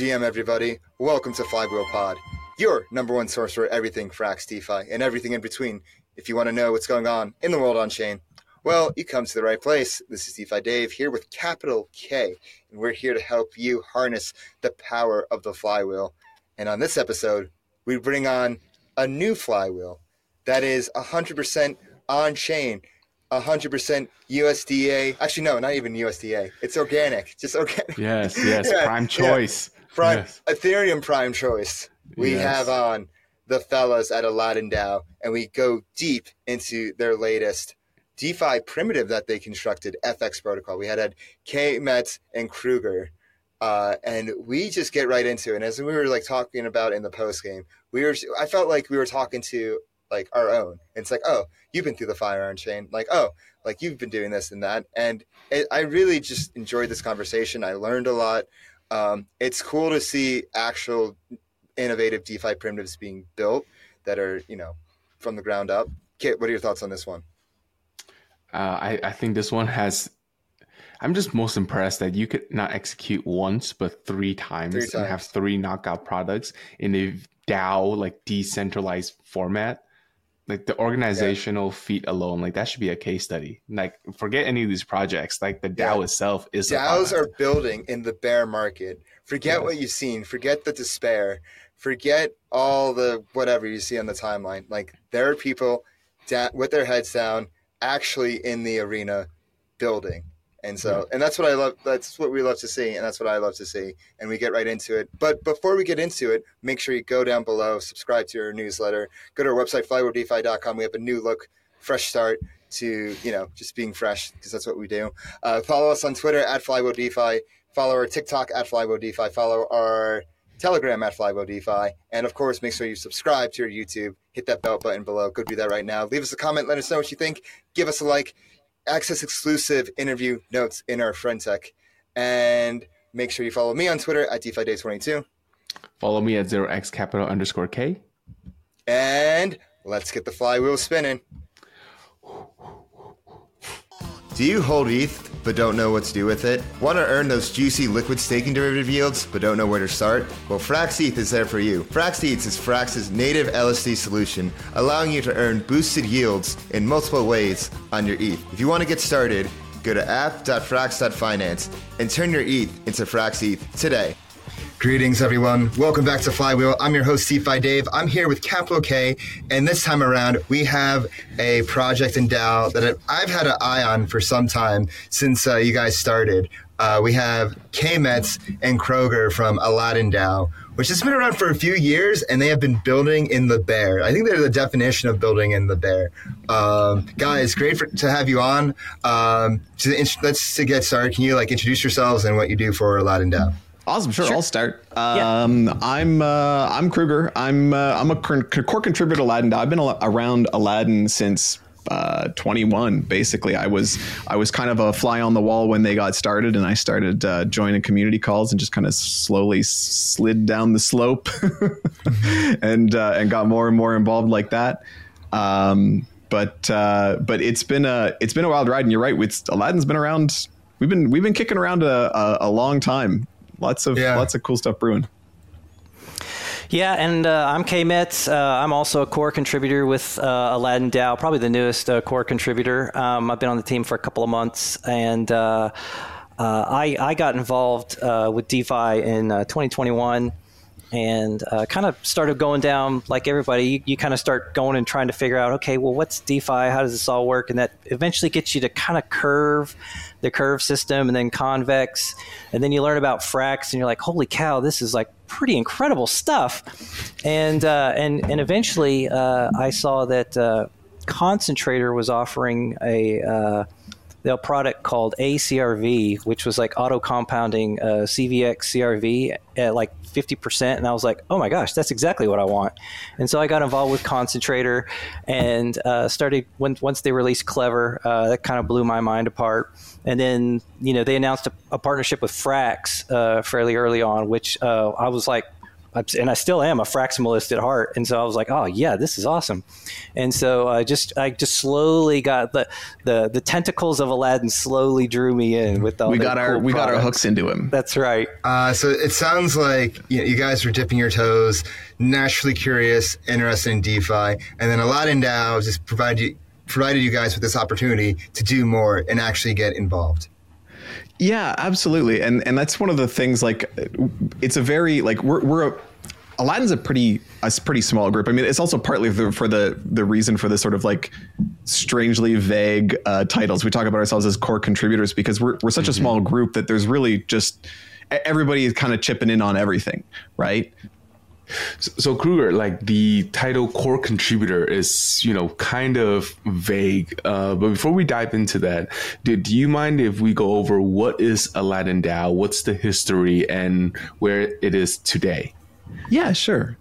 GM, everybody. Welcome to Flywheel Pod, your number one source for everything Frax DeFi and everything in between. If you want to know what's going on in the world on chain, well, you come to the right place. This is DeFi Dave here with capital K, and we're here to help you harness the power of the flywheel. And on this episode, we bring on a new flywheel that is 100% on chain. 100% USDA. Actually, no, not even USDA. It's organic, just organic. Yes, yes, yeah, prime choice. Prime yes. Ethereum prime choice. We yes. have on the fellas at Aladdin DAO, and we go deep into their latest DeFi primitive that they constructed, FX protocol. We had had Kmets and Crouger. Uh, and we just get right into it. And as we were like talking about in the post game, we were I felt like we were talking to like our own. And it's like, oh, you've been through the fire on chain. Like, oh, like you've been doing this and that. And it, I really just enjoyed this conversation. I learned a lot. Um, it's cool to see actual innovative DeFi primitives being built that are, you know, from the ground up. Kit, what are your thoughts on this one? Uh, I, I think this one has. I'm just most impressed that you could not execute once but three times, three times. and have three knockout products in a DAO like decentralized format like the organizational yeah. feat alone like that should be a case study. Like forget any of these projects. Like the dao yeah. itself is daos are building in the bear market. Forget yes. what you've seen. Forget the despair. Forget all the whatever you see on the timeline. Like there are people da- with their heads down actually in the arena building and so, and that's what I love. That's what we love to see, and that's what I love to see. And we get right into it. But before we get into it, make sure you go down below, subscribe to our newsletter, go to our website, flywheeldefi.com. We have a new look, fresh start to, you know, just being fresh because that's what we do. Uh, follow us on Twitter at flywheeldefi. Follow our TikTok at flywheeldefi. Follow our Telegram at flywheeldefi. And of course, make sure you subscribe to our YouTube. Hit that bell button below. Go do that right now. Leave us a comment. Let us know what you think. Give us a like access exclusive interview notes in our friend tech. And make sure you follow me on Twitter at DeFiDay22. Follow me at 0x capital underscore K. And let's get the flywheel spinning. Do you hold ETH but don't know what to do with it? Want to earn those juicy liquid staking derivative yields but don't know where to start? Well, Frax ETH is there for you. Frax ETH is Frax's native LSD solution, allowing you to earn boosted yields in multiple ways on your ETH. If you want to get started, go to app.frax.finance and turn your ETH into Frax ETH today. Greetings, everyone. Welcome back to Flywheel. I'm your host, DeFi Dave. I'm here with Capital K, and this time around, we have a project in DAO that I've had an eye on for some time since uh, you guys started. Uh, we have Kmets and Crouger from Aladdin DAO, which has been around for a few years, and they have been building in the bear. I think they're the definition of building in the bear. Um, guys, great for, to have you on. Um, to, let's to get started. Can you like introduce yourselves and what you do for Aladdin DAO? Awesome, sure, sure. I'll start. Um, yeah. I'm uh, I'm Crouger. I'm uh, I'm a core contributor to Aladdin. I've been around Aladdin since uh, 21 basically i was i was kind of a fly on the wall when they got started and i started uh, joining community calls and just kind of slowly slid down the slope and uh, and got more and more involved like that um, but uh, but it's been a it's been a wild ride and you're right it's aladdin's been around we've been we've been kicking around a, a, a long time lots of yeah. lots of cool stuff brewing. Yeah, and uh, I'm Kmets. Uh, I'm also a core contributor with uh, Aladdin DAO, probably the newest uh, core contributor. Um, I've been on the team for a couple of months, and uh, uh, I, I got involved with DeFi in 2021 and uh, kind of started going down like everybody. You, you kind of start going and trying to figure out, okay, well, what's DeFi? How does this all work? And that eventually gets you to kind of curve the curve system and then convex. And then you learn about Frax and you're like, holy cow, this is like pretty incredible stuff. And, uh, and, and eventually uh, I saw that uh, Concentrator was offering a, a product called ACRV, which was like auto compounding uh, CVX CRV at like 50%. And I was like, oh my gosh, that's exactly what I want. And so I got involved with Concentrator and uh, started when, once they released Clever, uh, that kind of blew my mind apart. And then, you know, they announced a, a partnership with Frax uh, fairly early on, which uh, I was like, and I still am a Fraximalist at heart. And so I was like, oh yeah, this is awesome. And so I just I just slowly got the the, the tentacles of Aladdin slowly drew me in with all we got cool our we products. got our hooks into him. That's right. Uh, so it sounds like you, know, you guys were dipping your toes, naturally curious, interested in DeFi, and then Aladdin DAO just provided you provided you guys with this opportunity to do more and actually get involved. Yeah, absolutely, and and that's one of the things. Like, it's a very like we're we're a, Aladdin's a pretty a pretty small group. I mean, it's also partly for, for the the reason for this sort of like strangely vague uh, titles. We talk about ourselves as core contributors because we're we're such mm-hmm. a small group that there's really just everybody is kind of chipping in on everything, right? So, so, Crouger, like the title core contributor is, you know, kind of vague. Uh, but before we dive into that, do, do you mind if we go over what is Aladdin DAO? What's the history and where it is today? Yeah, sure.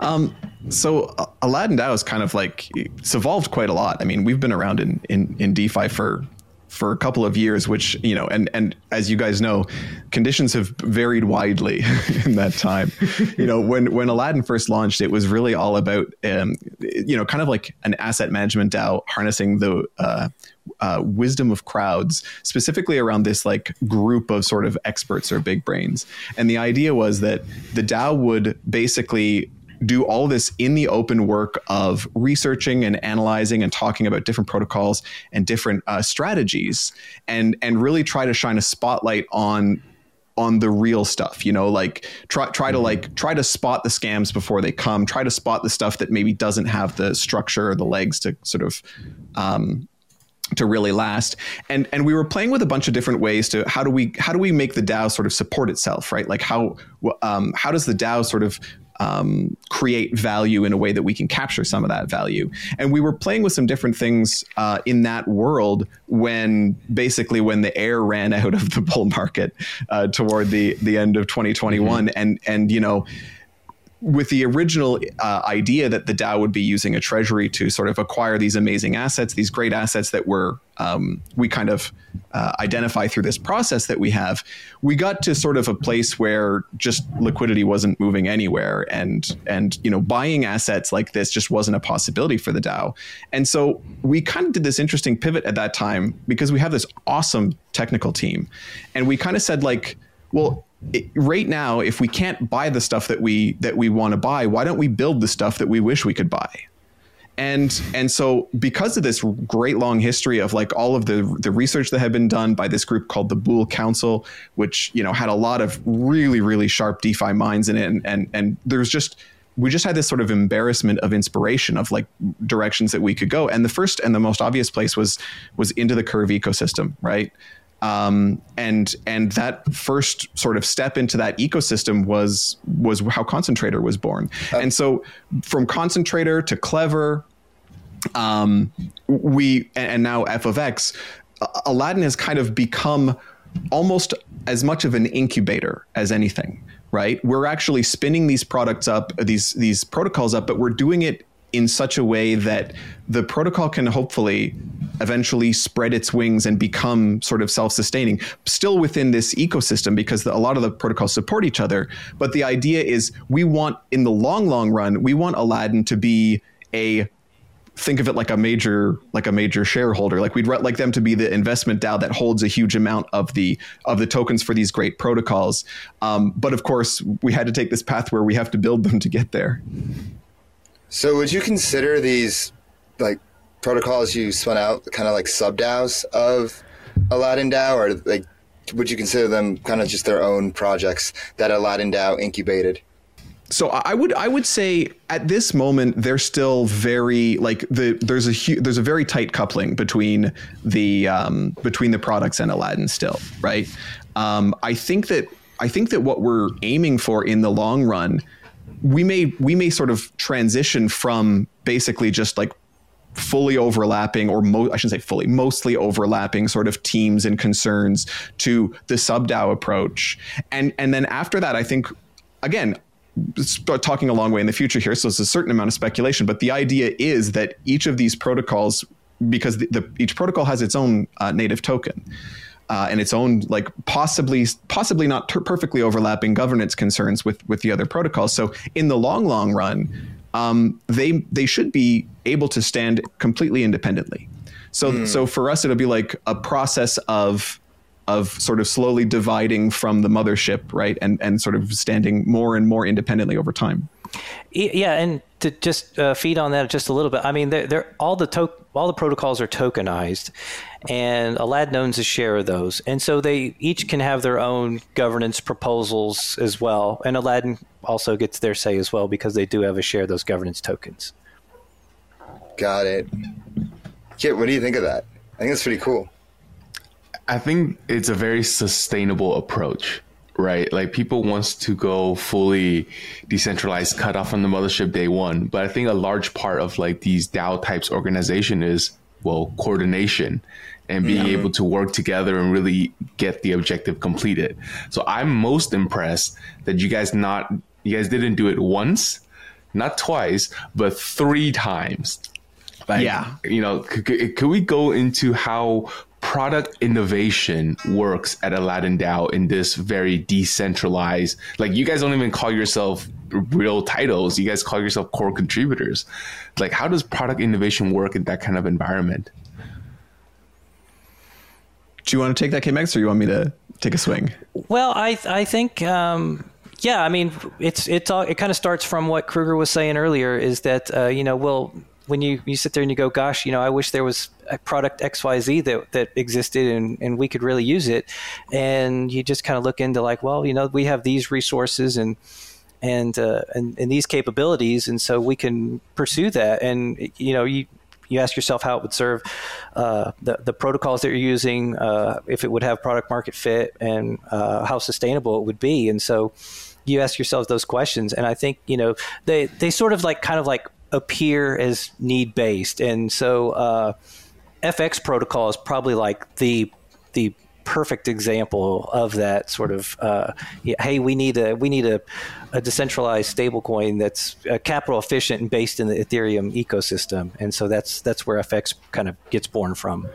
Um, so uh, Aladdin DAO is kind of like it's evolved quite a lot. I mean, we've been around in in, in DeFi for for a couple of years, which you know, and and as you guys know, conditions have varied widely in that time. you know, when when Aladdin first launched, it was really all about um, you know, kind of like an asset management DAO harnessing the uh, uh, wisdom of crowds, specifically around this like group of sort of experts or big brains. And the idea was that the DAO would basically do all this in the open work of researching and analyzing and talking about different protocols and different uh, strategies and and really try to shine a spotlight on on the real stuff you know like try try to mm-hmm. like try to spot the scams before they come try to spot the stuff that maybe doesn't have the structure or the legs to sort of um, to really last and and we were playing with a bunch of different ways to how do we how do we make the DAO sort of support itself right like how um, how does the DAO sort of um, create value in a way that we can capture some of that value. And we were playing with some different things uh, in that world when basically when the air ran out of the bull market uh, toward the the end of 2021, mm-hmm. and and you know with the original uh, idea that the DAO would be using a treasury to sort of acquire these amazing assets, these great assets that were um, we kind of uh, identify through this process that we have, we got to sort of a place where just liquidity wasn't moving anywhere, and and you know buying assets like this just wasn't a possibility for the DAO, and so we kind of did this interesting pivot at that time because we have this awesome technical team, and we kind of said like, well it, right now, if we can't buy the stuff that we that we want to buy, why don't we build the stuff that we wish we could buy? And and so because of this great long history of like all of the the research that had been done by this group called the Boule Council, which you know had a lot of really really sharp DeFi minds in it, and and, and there's just we just had this sort of embarrassment of inspiration of like directions that we could go and the first and the most obvious place was was into the curve ecosystem right um, and and that first sort of step into that ecosystem was was how Concentrator was born. Uh, and so from Concentrator to Clever, um, we and now f of x, Aladdin has kind of become almost as much of an incubator as anything. Right, we're actually spinning these products up, these these protocols up, but we're doing it in such a way that the protocol can hopefully eventually spread its wings and become sort of self-sustaining still within this ecosystem because the, a lot of the protocols support each other. But the idea is we want in the long long run we want aladdin to be a think of it like a major like a major shareholder. Like we'd like them to be the investment DAO that holds a huge amount of the of the tokens for these great protocols. Um, but of course we had to take this path where we have to build them to get there. So would you consider these like protocols you spun out kind of like sub DAOs of Aladdin DAO, or like would you consider them kind of just their own projects that Aladdin DAO incubated? So I would I would say at this moment they're still very like the there's a hu- there's a very tight coupling between the um, between the products and Aladdin still right. Um, I think that I think that what we're aiming for in the long run we may we may sort of transition from basically just like fully overlapping or mo- I shouldn't say fully mostly overlapping sort of teams and concerns to the sub DAO approach and and then after that I think again talking a long way in the future here so it's a certain amount of speculation but the idea is that each of these protocols because the, the each protocol has its own uh, native token uh, and its own like possibly possibly not ter- perfectly overlapping governance concerns with with the other protocols. So in the long long run, um, they they should be able to stand completely independently. So mm. so for us, it'll be like a process of of sort of slowly dividing from the mothership, right, and and sort of standing more and more independently over time. Yeah, and to just uh, feed on that just a little bit, I mean, they're, they're all the to- all the protocols are tokenized, and Aladdin owns a share of those, and so they each can have their own governance proposals as well, and Aladdin also gets their say as well because they do have a share of those governance tokens. Got it. Kit, what do you think of that? I think that's pretty cool. I think it's a very sustainable approach right? Like people wants to go fully decentralized, cut off from the mothership day one. But I think a large part of like these DAO types organization is well coordination and being able to work together and really get the objective completed. So I'm most impressed that you guys not you guys didn't do it once, not twice, but three times. Like, yeah, you know, could, could we go into how product innovation works at Aladdin DAO in this very decentralized. Like you guys don't even call yourself real titles. You guys call yourself core contributors. Like how does product innovation work in that kind of environment? Do you want to take that, Kmets, or you want me to take a swing? Well, I I think. Um, yeah, I mean, it's it's all, it kind of starts from what Crouger was saying earlier. Is that uh, you know, well, when you, you sit there and you go, gosh, you know, I wish there was a product XYZ that, that existed and, and we could really use it. And you just kind of look into like, well, you know, we have these resources and, and, uh, and, and these capabilities. And so we can pursue that. And, you know, you, you ask yourself how it would serve uh, the, the protocols that you're using, uh, if it would have product market fit and uh, how sustainable it would be. And so you ask yourself those questions. And I think, you know, they, they sort of like kind of like appear as need based, and so uh, FX protocol is probably like the the perfect example of that sort of uh, yeah, hey we need a we need a, a decentralized stablecoin that's uh, capital efficient and based in the ethereum ecosystem. And so that's that's where fx kind of gets born from.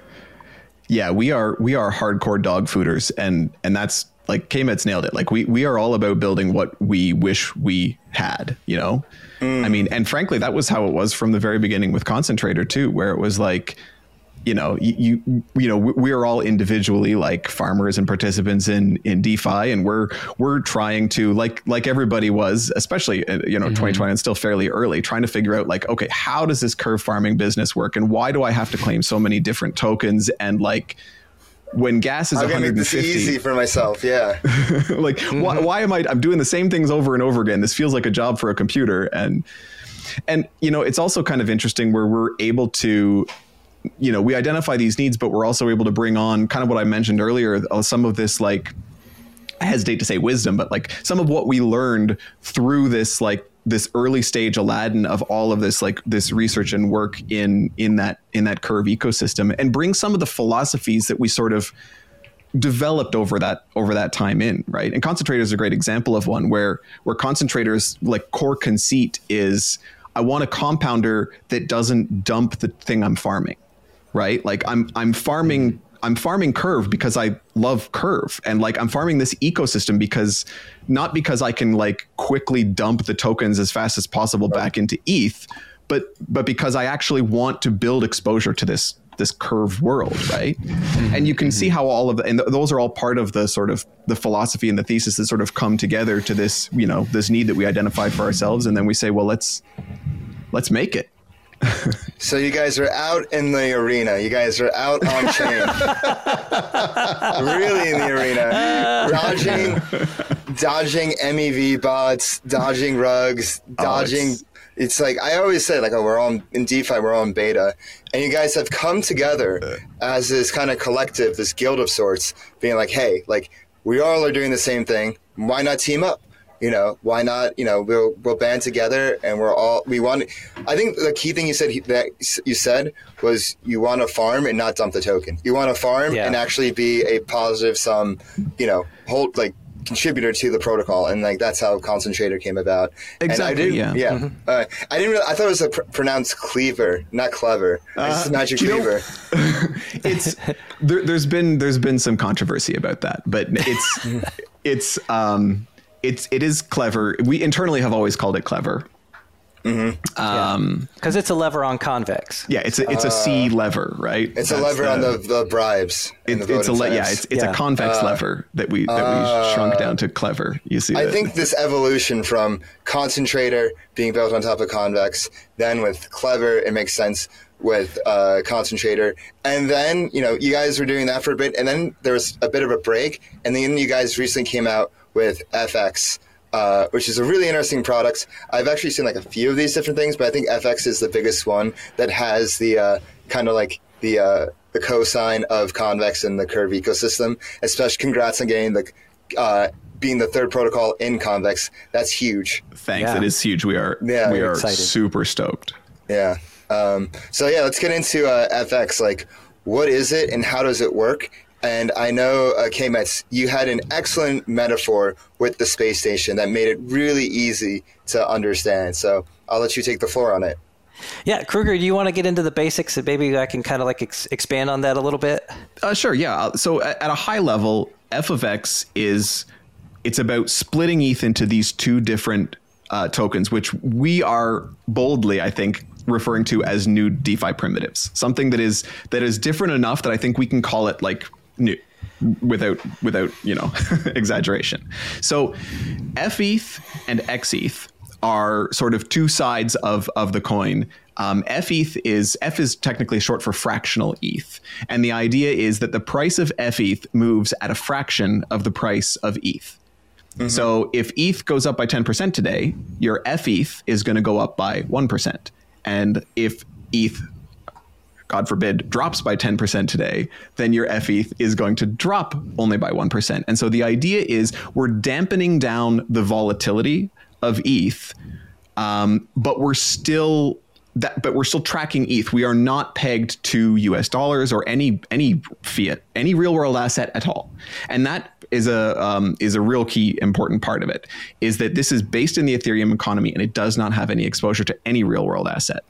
Yeah we are we are hardcore dog fooders and and that's like Kmets nailed it. Like we we are all about building what we wish we had you know Mm. I mean, and frankly, that was how it was from the very beginning with Concentrator too, where it was like, you know, you, you, you know, we are all individually like farmers and participants in in DeFi, and we're we're trying to like like everybody was, especially uh, you know, mm-hmm. 2020 and still fairly early, trying to figure out like, okay, how does this curve farming business work, and why do I have to claim so many different tokens and like when gas is I'm 150 easy for myself yeah. Like mm-hmm. why, why am i i'm doing the same things over and over again. This feels like a job for a computer. And and you know it's also kind of interesting where we're able to you know we identify these needs but we're also able to bring on kind of what i mentioned earlier uh, some of this like I hesitate to say wisdom, but like some of what we learned through this like this early stage Aladdin of all of this like this research and work in in that in that curve ecosystem and bring some of the philosophies that we sort of developed over that over that time in right? And concentrator is a great example of one where where concentrators like core conceit is i want a compounder that doesn't dump the thing i'm farming right? Like i'm i'm farming I'm farming Curve because I love Curve and like I'm farming this ecosystem because not because I can like quickly dump the tokens as fast as possible right. back into ETH, but but because I actually want to build exposure to this this curve world, right? And you can see how all of the, and th- those are all part of the sort of the philosophy and the thesis that sort of come together to this, you know, this need that we identify for ourselves, and then we say, well, let's let's make it so you guys are out in the arena. You guys are out on chain. really in the arena. Dodging dodging MEV bots, dodging rugs, dodging oh, it's, it's, like I always say, like, oh, we're all in DeFi, we're all in beta. And you guys have come together as this kind of collective, this guild of sorts, being like, hey, like we all are doing the same thing. Why not team up? You know why not you know we'll we'll band together and we're all we want i think the key thing you said that you said was you want to farm and not dump the token you want to farm yeah. and actually be a positive sum you know hold like contributor to the protocol, and like that's how Concentrator came about. Exactly. yeah. Yeah. Mm-hmm. Uh, I didn't. Really, I thought it was a pr- pronounced cleaver, not clever. Uh, it's magic cleaver. it's there, has been there's been some controversy about that, but it's it's um it's it is clever. We internally have always called it clever. Mm-hmm. Um, because yeah. it's a lever on convex. Yeah, it's a it's a C uh, lever, right? It's That's a lever the, on the, the bribes. It, the it's a le- yeah, it's, it's yeah. a convex uh, lever that we that uh, we shrunk down to clever. You see, I that? think this evolution from concentrator being built on top of convex, then with clever, it makes sense with uh, concentrator, and then you know you guys were doing that for a bit, and then there was a bit of a break, and then you guys recently came out with FX uh, which is a really interesting product. I've actually seen like a few of these different things, but I think FX is the biggest one that has the uh, kind of like the uh, the cosign of convex in the curve ecosystem. Especially, congrats on getting the uh, being the third protocol in convex. That's huge. Thanks. Yeah. It is huge. We are yeah, we are excited. super stoked. Yeah. Um, so yeah, let's get into uh, FX. Like, what is it and how does it work? And I know, uh, Kmets, you had an excellent metaphor with the space station that made it really easy to understand. So I'll let you take the floor on it. Yeah, Crouger, do you want to get into the basics and maybe I can kind of like ex- expand on that a little bit? Uh, sure, yeah. So at, at a high level, f of x is it's about splitting ETH into these two different uh, tokens, which we are boldly, I think, referring to as new DeFi primitives. Something that is that is different enough that I think we can call it like new without without you know exaggeration. So FETH and XETH are sort of two sides of of the coin. Um, FETH is F is technically short for fractional ETH, and the idea is that the price of FETH moves at a fraction of the price of ETH. Mm-hmm. So if ETH goes up by 10% today, your FETH is going to go up by 1%. And if ETH God forbid, drops by 10% today, then your FETH is going to drop only by 1%. And so the idea is we're dampening down the volatility of ETH, um, but we're still that, but we're still tracking ETH. We are not pegged to US dollars or any any fiat, any real world asset at all. And that is a um, is a real key important part of it. Is that this is based in the Ethereum economy and it does not have any exposure to any real world asset.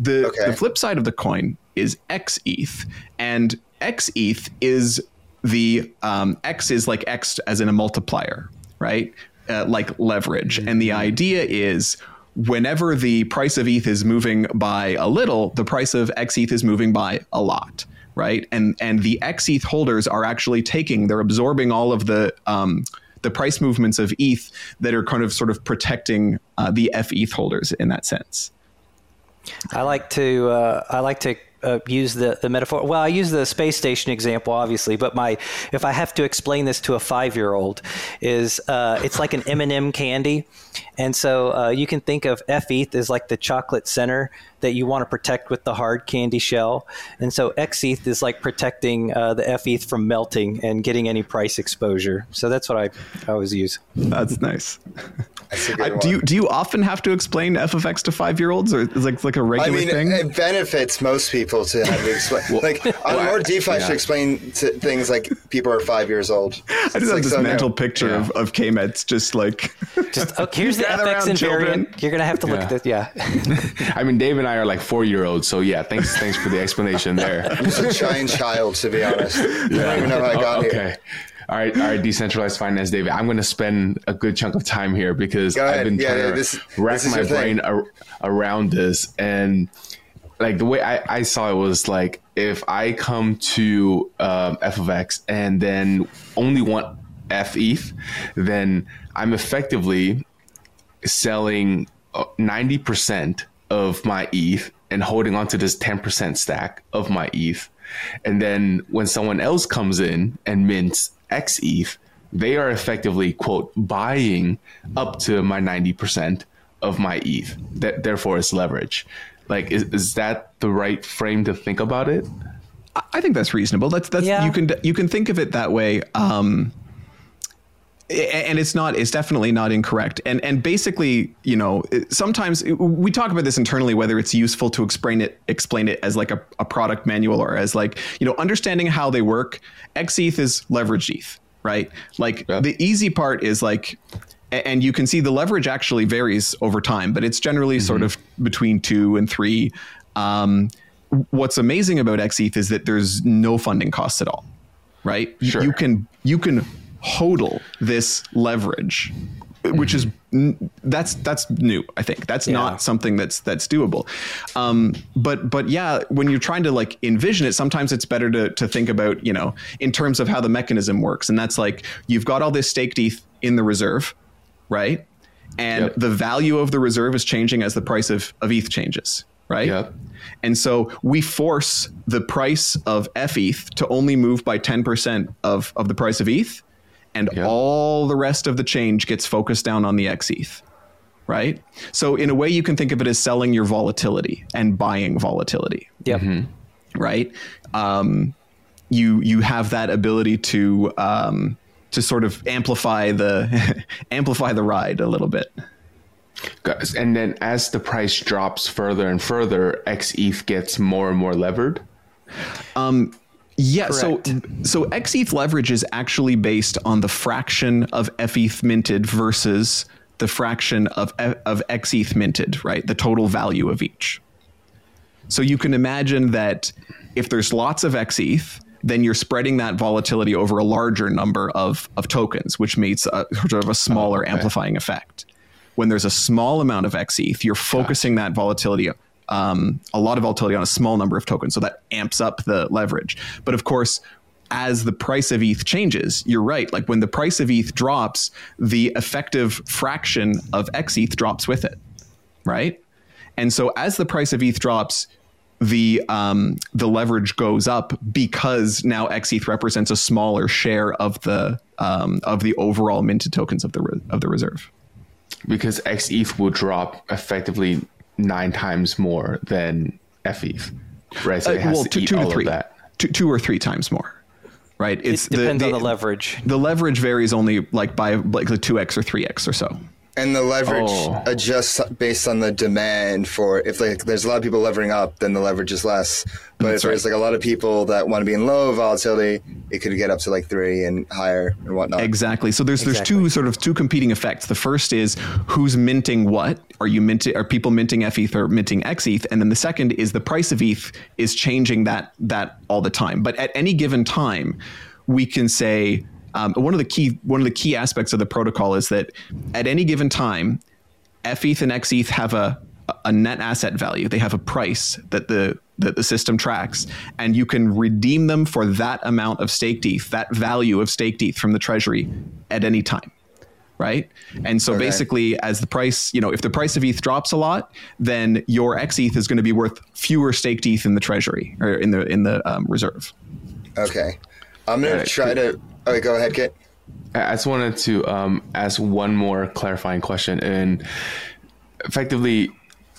The okay. the flip side of the coin is XETH, and XETH is the um, X is like X as in a multiplier, right? Uh, like leverage, mm-hmm. and the idea is whenever the price of ETH is moving by a little, the price of XETH is moving by a lot, right? And and the XETH holders are actually taking, they're absorbing all of the um, the price movements of ETH that are kind of sort of protecting uh, the FETH holders in that sense. I like to uh, I like to uh, use the, the metaphor. Well, I use the space station example, obviously, but my if I have to explain this to a five year old, is uh, it's like an M and m candy, and so uh, you can think of FETH as like the chocolate center that you want to protect with the hard candy shell, and so XETH is like protecting uh, the FETH from melting and getting any price exposure. So that's what I, I always use. That's nice. Uh, do you do you often have to explain f of x to five year olds, or is it like like a regular I mean, thing? It benefits most people to have to explain. well, like on well, more DeFi yeah. should explain to things like people are five years old. I just have like this so mental picture yeah. of, of Kmets just like just oh, here's the FX invariant. Children. You're gonna have to look yeah. at this. Yeah. I mean, Dave and I are like four year olds, so yeah. Thanks thanks for the explanation there. I'm just a giant child, to be honest. Yeah. I don't even know how I got oh, okay. here. All right, all right, decentralized finance, David. I'm going to spend a good chunk of time here because I've been yeah, trying yeah, this, to rack my brain ar- around this, and like the way I, I saw it was like if I come to um, f of x and then only want f eth, then I'm effectively selling uh, ninety percent of my ETH and holding on to this ten percent stack of my ETH. And then when someone else comes in and mints X ETH, they are effectively, quote, buying up to my 90% of my ETH. That therefore is leverage. Like, is, is that the right frame to think about it? I think that's reasonable. That's that's yeah. you can you can think of it that way. Um, and it's not it's definitely not incorrect and and basically you know sometimes we talk about this internally whether it's useful to explain it explain it as like a, a product manual or as like you know understanding how they work xeth is leverage eth right? Like yeah. the easy part is like, and you can see the leverage actually varies over time, but it's generally mm-hmm. sort of between two and three. Um, what's amazing about XETH is that there's no funding costs at all, right? Sure. You can you can hodl this leverage which is that's that's new i think that's yeah. not something that's that's doable um, but but yeah when you're trying to like envision it sometimes it's better to to think about you know in terms of how the mechanism works and that's like you've got all this staked ETH in the reserve right and yep. the value of the reserve is changing as the price of, of ETH changes right yep. and so we force the price of FETH to only move by 10% of, of the price of ETH and yep. all the rest of the change gets focused down on the XETH. Right? So in a way you can think of it as selling your volatility and buying volatility. Yep. Mm-hmm. Right? Um, you you have that ability to um, to sort of amplify the amplify the ride a little bit. And then as the price drops further and further, XETH gets more and more levered. Um, yeah, Correct. so so XETH leverage is actually based on the fraction of FETH minted versus the fraction of of XETH minted, right? The total value of each. So you can imagine that if there's lots of XETH, then you're spreading that volatility over a larger number of, of tokens, which makes a, sort of a smaller oh, okay. amplifying effect. When there's a small amount of XETH, you're focusing that volatility um, a lot of volatility on a small number of tokens. So that amps up the leverage. But of course, as the price of ETH changes, you're right. Like when the price of ETH drops, the effective fraction of XETH drops with it, right? And so as the price of ETH drops, the um, the leverage goes up because now XETH represents a smaller share of the um, of the overall minted tokens of the re- of the reserve. Because XETH will drop effectively nine times more than FETH, right? So uh, well, two, two to three, two, two or three times more, right? It's it depends the, the, on the leverage. The leverage varies only like by like the two x or three x or so. And the leverage oh. adjusts based on the demand for if like there's a lot of people levering up, then the leverage is less. But That's if there's right. like a lot of people that want to be in low volatility, it could get up to like three and higher and whatnot. Exactly. So there's exactly. there's two sort of two competing effects. The first is who's minting what? Are you minting? Are people minting FETH or minting XETH? And then the second is the price of ETH is changing that that all the time. But at any given time, we can say um, one of the key one of the key aspects of the protocol is that at any given time, FETH and XETH have a a net asset value. They have a price that the that the system tracks, and you can redeem them for that amount of staked ETH, that value of staked ETH from the treasury at any time. Right. And so okay. basically, as the price, you know, if the price of ETH drops a lot, then your XETH is going to be worth fewer staked ETH in the treasury or in the in the um, reserve. Okay. I'm going to try to Okay, go ahead, Kit. I just wanted to um, ask one more clarifying question. And effectively,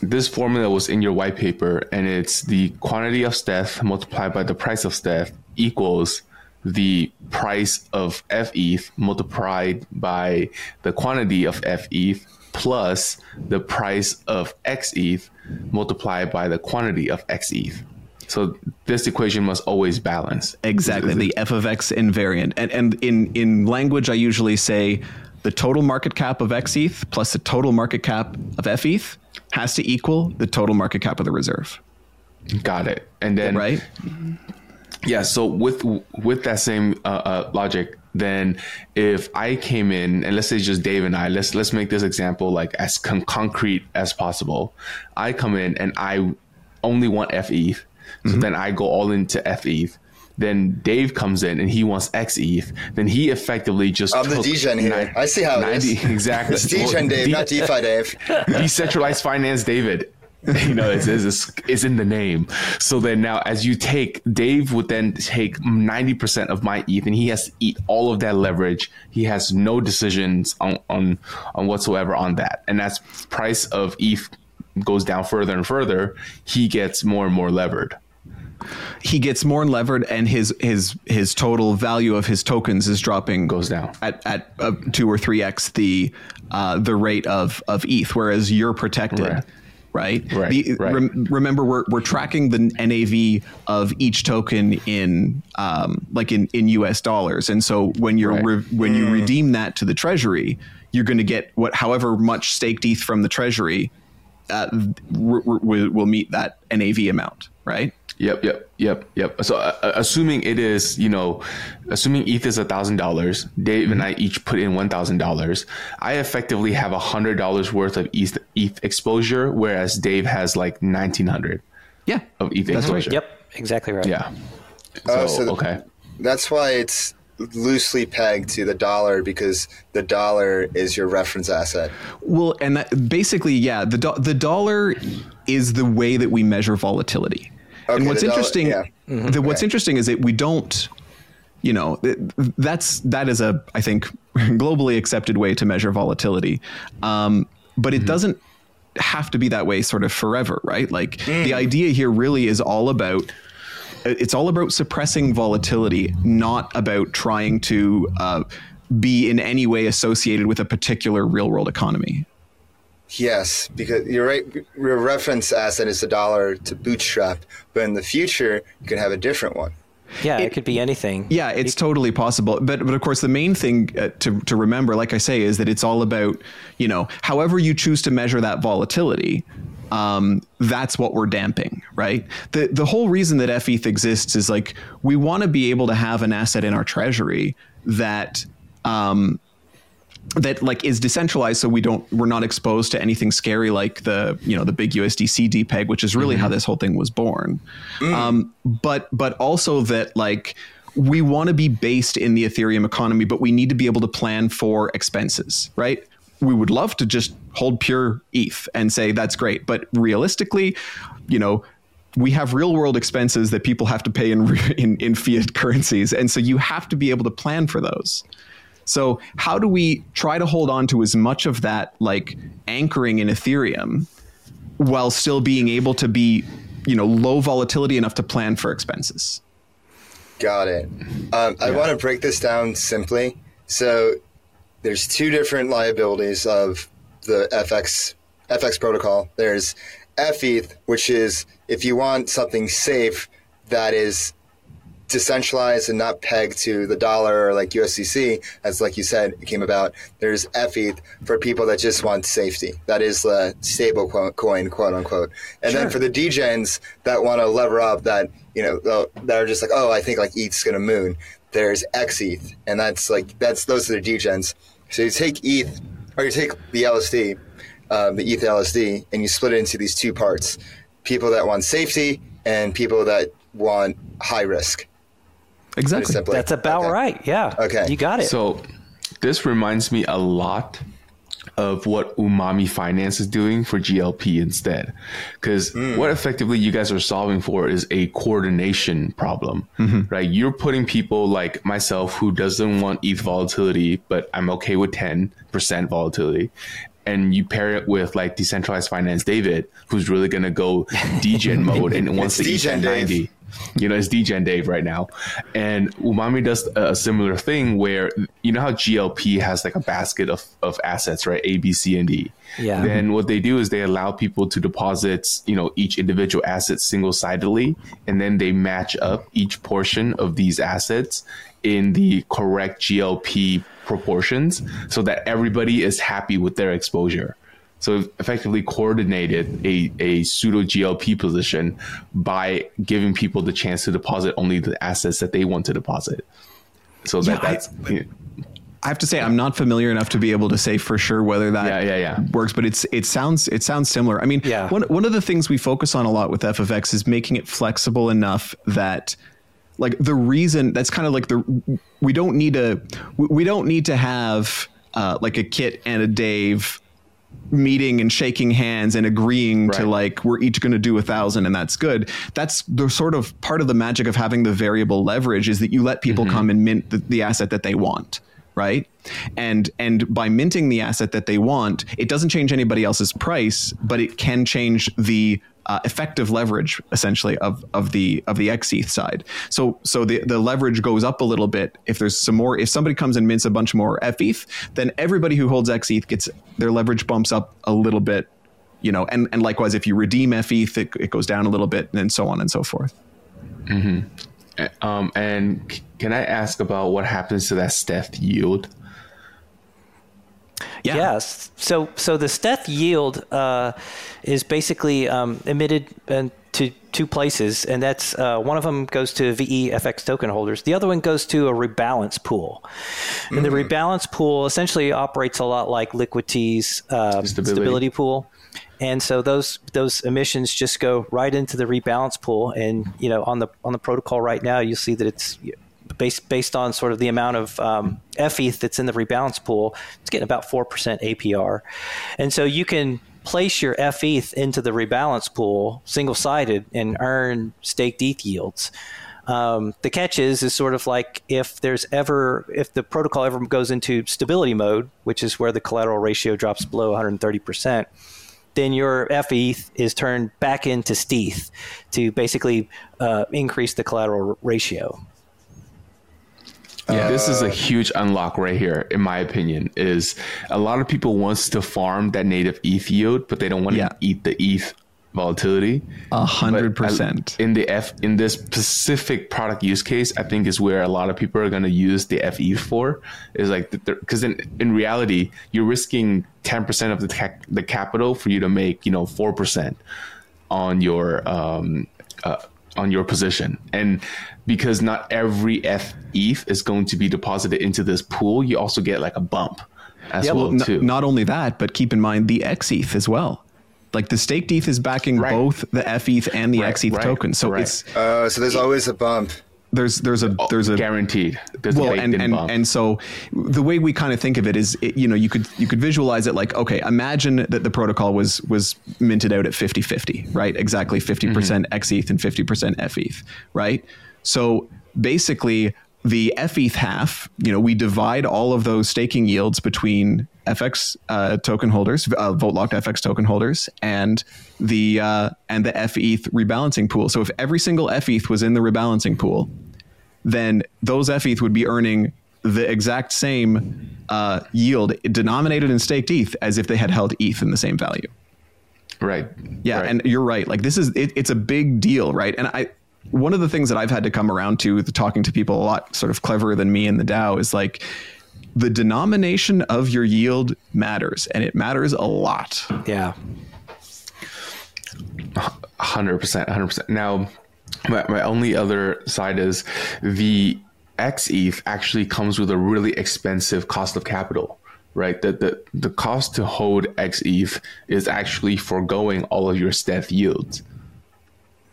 this formula was in your white paper, and it's the quantity of stETH multiplied by the price of stETH equals the price of FETH multiplied by the quantity of FETH plus the price of XETH multiplied by the quantity of XETH. So this equation must always balance. Exactly. The f of x invariant. And, and in, in language, I usually say the total market cap of XETH plus the total market cap of FETH has to equal the total market cap of the reserve. Got it. And then right. Yeah. So with with that same uh, uh, logic, then if I came in and let's say just Dave and I, let's let's make this example like as con- concrete as possible. I come in and I only want FETH so mm-hmm. then I go all into FETH. Then Dave comes in and he wants XETH. Then he effectively just I'm the DGen here. I see how 90, it is. Exactly. it's DGen Dave, not DeFi Dave. Decentralized finance David. you know, it's, it's, it's, in the name. So then now, as you take, Dave would then take 90% of my ETH and he has to eat all of that leverage. He has no decisions on, on, on whatsoever on that. And that's price of ETH goes down further and further. He gets more and more levered he gets more levered and his his his total value of his tokens is dropping goes down at at two or three x the uh, the rate of of ETH, whereas you're protected. Right. right? Right, The, right. rem- remember, we're, we're tracking the NAV of each token in um, like in, in US dollars, and so when you're Right. re- when you redeem that to the treasury, you're going to get what however much staked ETH from the treasury uh, r- r- will, will meet that NAV amount, right? Yep, yep, yep, yep. So, uh, uh, assuming it is, you know, assuming ETH is a thousand dollars, Dave and I each put in one thousand dollars. I effectively have a hundred dollars worth of ETH, ETH exposure, whereas Dave has like nineteen hundred Yeah, of ETH exposure. Yep, exactly right. Yeah. Oh, So, so the- okay. That's why it's loosely pegged to the dollar because the dollar is your reference asset. Well, and that, basically, yeah, the do- the dollar is the way that we measure volatility. And what's interesting, yeah. the, what's interesting is that we don't, you know, that's that is a I think globally accepted way to measure volatility, um, but it doesn't have to be that way sort of forever, right? Like the idea here really is all about it's all about suppressing volatility, not about trying to uh, be in any way associated with a particular real world economy. Yes, because you're right. Your reference asset is the dollar to bootstrap, but in the future, you can have a different one. Yeah, it, could be anything. Yeah, it's totally possible. But but of course, the main thing uh, to to remember, like I say, is that it's all about you know, however you choose to measure that volatility. Um, that's what we're damping, right? The the whole reason that FETH exists is like we want to be able to have an asset in our treasury that um, that like is decentralized so we don't we're not exposed to anything scary like the you know the big USDC depeg which is really how this whole thing was born. Um, but but also that like we want to be based in the ethereum economy but we need to be able to plan for expenses right? We would love to just hold pure eth and say that's great but realistically you know we have real world expenses that people have to pay in, in in fiat currencies and so you have to be able to plan for those so how do we try to hold on to as much of that like anchoring in Ethereum while still being able to be, you know, low volatility enough to plan for expenses? Got it. Um, I want to break this down simply. So there's two different liabilities of the FX FX protocol. There's FETH, which is if you want something safe that is decentralized and not pegged to the dollar or like USDC, as like you said, it came about. There's FETH for people that just want safety. That is the stable coin, quote unquote. And then for the degens that want to lever up, that you know, that are just like, oh, I think like ETH's gonna moon. There's XETH, and that's like that's those are the degens. So you take ETH or you take the LSD, um, the ETH LSD, and you split it into these two parts: people that want safety and people that want high risk. Very Exactly. That's about Okay. right. Yeah. Okay. You got it. So this reminds me a lot of what Umami Finance is doing for GLP instead. Because hmm. what effectively you guys are solving for is a coordination problem, mm-hmm. right? You're putting people like myself who doesn't want ETH volatility, but I'm okay with 10% volatility. And you pair it with like decentralized finance David, who's really going to go degen mode and wants to It's ETH degen at Dave. 90 you know, it's DGen Dave right now. And Umami does a similar thing where, you know, how GLP has like a basket of, of assets, right? A, B, C, and D. Yeah. Then what they do is they allow people to deposit, you know, each individual asset single sidedly, and then they match up each portion of these assets in the correct GLP proportions so that everybody is happy with their exposure. So effectively coordinated a, a pseudo GLP position by giving people the chance to deposit only the assets that they want to deposit. So that I- that's yeah. I have to say I'm not familiar enough to be able to say for sure whether that Yeah, yeah, yeah. works, but it's it sounds it sounds similar. I mean, Yeah. one one of the things we focus on a lot with FFX is making it flexible enough that like the reason that's kind of like the we don't need to we- we don't need to have uh, like a Kit and a Dave meeting and shaking hands and agreeing to like we're each going to do a thousand and that's good. That's the sort of part of the magic of having the variable leverage is that you let people mm-hmm. come and mint the, the asset that they want right? And and by minting the asset that they want it doesn't change anybody else's price but it can change the uh, effective leverage essentially of of the of the XETH side. So so the the leverage goes up a little bit if there's some more. If somebody comes and mints a bunch more FETH, then everybody who holds XETH gets their leverage bumps up a little bit you know, and, and likewise, if you redeem FETH, it, it goes down a little bit and so on and so forth. Mm-hmm. Um, and can I ask about what happens to that steth yield? Yeah. Yes. So so the steth yield uh, is basically um, emitted to two places, and that's uh, one of them goes to VEFX token holders. The other one goes to a rebalance pool, and mm. the rebalance pool essentially operates a lot like Liquity's um, stability. stability pool. And so those those emissions just go right into the rebalance pool, and you know on the on the protocol right now, you'll see that it's based based on sort of the amount of um, FETH that's in the rebalance pool, it's getting about four percent APR, and so you can place your FETH into the rebalance pool single sided and earn staked ETH yields. Um, the catch is is sort of like if there's ever if the protocol ever goes into stability mode, which is where the collateral ratio drops below 130 percent then your FETH is turned back into STETH to basically uh, increase the collateral ratio. Yeah, this is a huge unlock right here, in my opinion. Is a lot of people wants to farm that native ETH yield, but they don't want yeah. to eat the ETH volatility. A hundred percent. In the F in this specific product use case, I think is where a lot of people are going to use the FE for Is like because in in reality, you're risking ten percent of the ca- the capital for you to make you know four percent on your um, uh, on your position. And because not every F ETH is going to be deposited into this pool, you also get like a bump as yeah, well, well too. Not only that, but keep in mind the XETH as well. Like the staked ETH is backing right. both the F ETH and the right, XETH right, token. So it's uh, so there's always a bump there's there's a there's a guaranteed. There's well and and, and so the way we kind of think of it is it, you know you could you could visualize it like okay imagine that the protocol was was minted out at 50 50 right? Exactly 50% mm-hmm. xeth and 50% feth right? So basically the feth half you know we divide all of those staking yields between fx uh, token holders uh, vote locked fx token holders and the uh, and the feth rebalancing pool so if every single feth was in the rebalancing pool then those FETH would be earning the exact same uh, yield denominated in staked ETH as if they had held ETH in the same value. Right. Yeah, right. and you're right. Like this is it, it's a big deal, right? And I one of the things that I've had to come around to the talking to people a lot sort of cleverer than me in the DAO is like the denomination of your yield matters and it matters a lot. Yeah. 100%, 100%. Now, my, my only other side is the XETH actually comes with a really expensive cost of capital, right? The, the, the cost to hold XETH is actually foregoing all of your steth yields.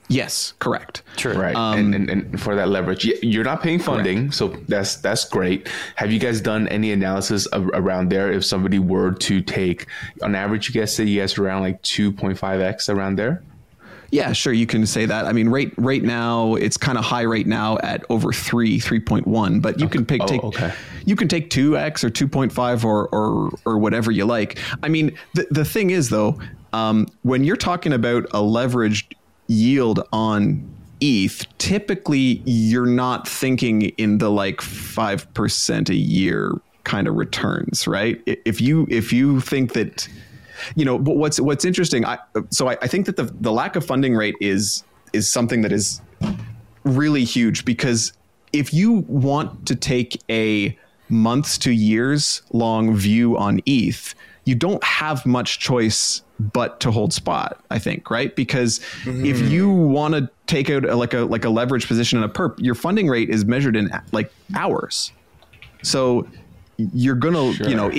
Yes, correct. True. Right. Um, and, and, and, for that leverage, you're not paying funding, correct. so that's that's great. Have you guys done any analysis of, around there? If somebody were to take, on average, you guys say you guys around like 2.5x around there? Yeah, sure, you can say that. I mean, right right now it's kind of high right now at over three, three point one, but you okay. can pick, oh, take okay. you can take two x or two point five or or or whatever you like. I mean, the the thing is though, um, when you're talking about a leveraged yield on ETH, typically you're not thinking in the like five percent a year kind of returns, right? If you if you think that you know, but what's what's interesting, I, so I, I think that the the lack of funding rate is is something that is really huge because if you want to take a months to years long view on ETH, you don't have much choice but to hold spot. I think right because mm-hmm. if you want to take out a, like a like a leverage position in a perp, your funding rate is measured in like hours. So you're gonna sure. you know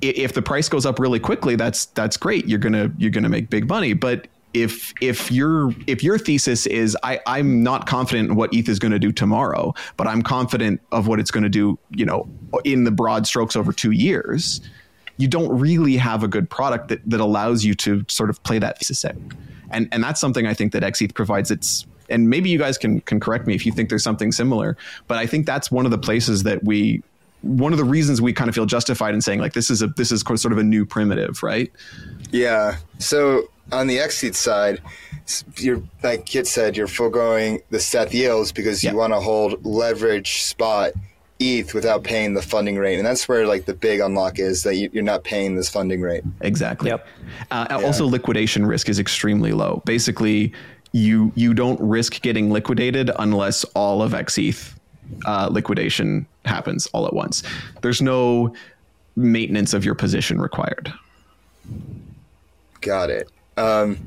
if the price goes up really quickly that's that's great you're gonna you're gonna make big money but if if your if your thesis is I, I'm not confident in what ETH is going to do tomorrow, but I'm confident of what it's going to do, you know, in the broad strokes over two years, you don't really have a good product that, that allows you to sort of play that thesis out. And and that's something I think that XETH provides its and maybe you guys can can correct me if you think there's something similar, but I think that's one of the places that we one of the reasons we kind of feel justified in saying like this is a this is sort of a new primitive, right? Yeah. So on the XETH side, you're like Kit said, you're foregoing the seth yields because you want to hold leverage spot ETH without paying the funding rate, and that's where like the big unlock is that you, are not paying this funding rate. Exactly. Yep. Uh, yeah. Also, liquidation risk is extremely low. Basically, you you don't risk getting liquidated unless all of XETH uh, liquidation happens all at once. There's no maintenance of your position required. Got it. Um,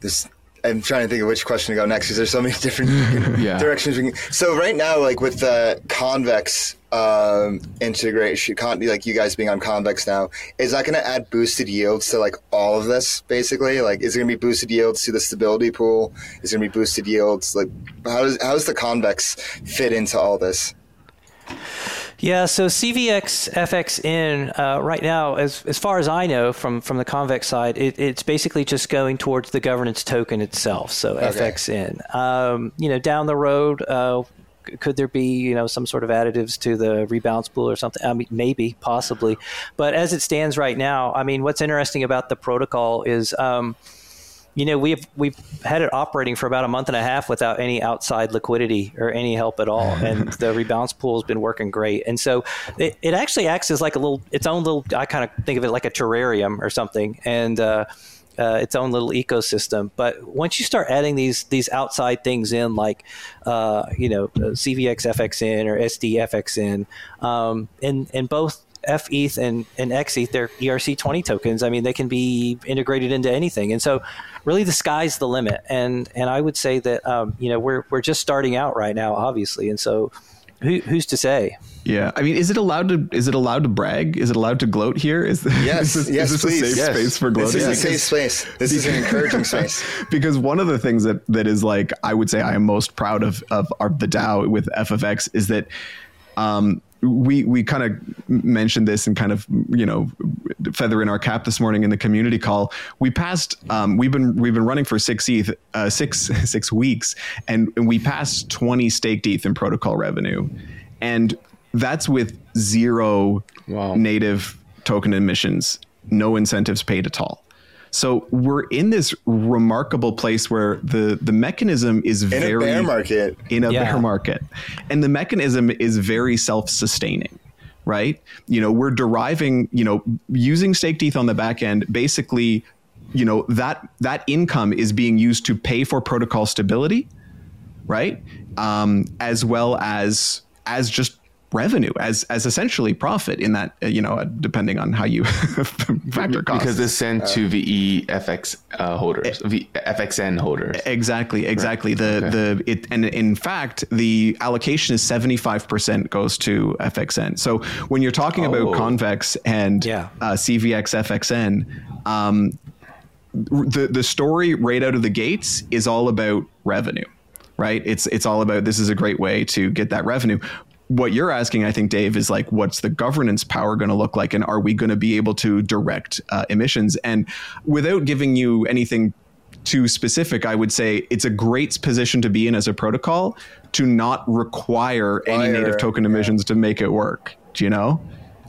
this I'm trying to think of which question to go next because there's so many different yeah. directions. We can, so right now, like with the convex um, integration, con, like you guys being on convex now, is that going to add boosted yields to like all of this? Basically, like is it going to be boosted yields to the stability pool? Is it going to be boosted yields? Like how does how does the convex fit into all this? Yeah, so CVX FXN uh, right now, as as far as I know from from the convex side, it, it's basically just going towards the governance token itself. So okay. FXN. Um, you know, down the road, uh, could there be you know some sort of additives to the rebalance pool or something? I mean, maybe, possibly, but as it stands right now, I mean, what's interesting about the protocol is. Um, you know we've we've had it operating for about a month and a half without any outside liquidity or any help at all and the rebalance pool has been working great and so it, it actually acts as like a little its own little i kind of think of it like a terrarium or something and uh, uh, its own little ecosystem. But once you start adding these these outside things in, like uh, you know CVX FXN or SDFXN, um, and and both FETH and, and XETH, they're ERC20 tokens. I mean, they can be integrated into anything. And so really the sky's the limit. And, and I would say that, um, you know, we're, we're just starting out right now, obviously. And so who, who's to say? Yeah, I mean, is it allowed to? Is it allowed to brag? Is it allowed to gloat here? Is this, yes, is this, yes, is this please. a safe yes. space for gloating? This is a safe space. This is an encouraging space. because one of the things that that is like I would say I am most proud of of our, the DAO with FFX is that um, we we kind of mentioned this and kind of you know feather in our cap this morning in the community call. We passed. Um, we've been we've been running for six ETH, uh, six six weeks, and, and we passed twenty staked ETH in protocol revenue, and that's with zero wow. native token emissions, no incentives paid at all. So we're in this remarkable place where the the mechanism is in very a bear market in a yeah. bear market, and the mechanism is very self sustaining right? You know, we're deriving, you know, using staked ETH on the back end, basically, you know, that that income is being used to pay for protocol stability, right? Um, as well as as just revenue as as essentially profit in that you know uh, depending on how you factor costs because it's sent to VEFX uh, holders v, FXN holders exactly exactly right. the okay. the it and in fact the allocation is 75% goes to FXN so when you're talking oh. about convex and yeah. uh, CVX FXN um, the the story right out of the gates is all about revenue right? It's it's all about this is a great way to get that revenue what you're asking, I think, Dave, is like, what's the governance power going to look like, and are we going to be able to direct uh, emissions? And without giving you anything too specific, I would say it's a great position to be in as a protocol to not require any native token emissions yeah. to make it work. Do you know?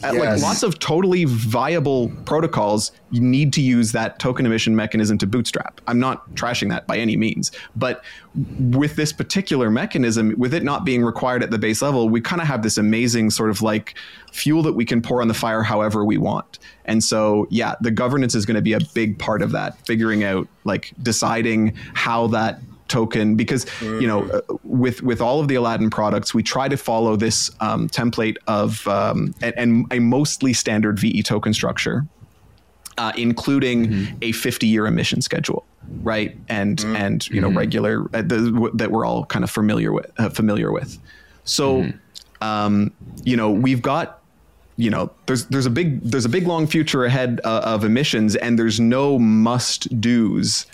Uh, yes. Like lots of totally viable protocols, you need to use that token emission mechanism to bootstrap. I'm not trashing that by any means, but with this particular mechanism, with it not being required at the base level, we kind of have this amazing sort of like fuel that we can pour on the fire however we want. And so, yeah, the governance is going to be a big part of that, figuring out like deciding how that token because mm. you know mm-hmm. uh, with with all of the Aladdin products we try to follow this um, template of um, and, and, a mostly standard VE token structure. Uh, including mm-hmm. a 50 year emission schedule, right? And mm. and you know mm-hmm. regular uh, the, w- that we're all kind of familiar with uh, familiar with. So, mm-hmm. um, you know, we've got you know there's there's a big there's a big long future ahead uh, of emissions and there's no must do's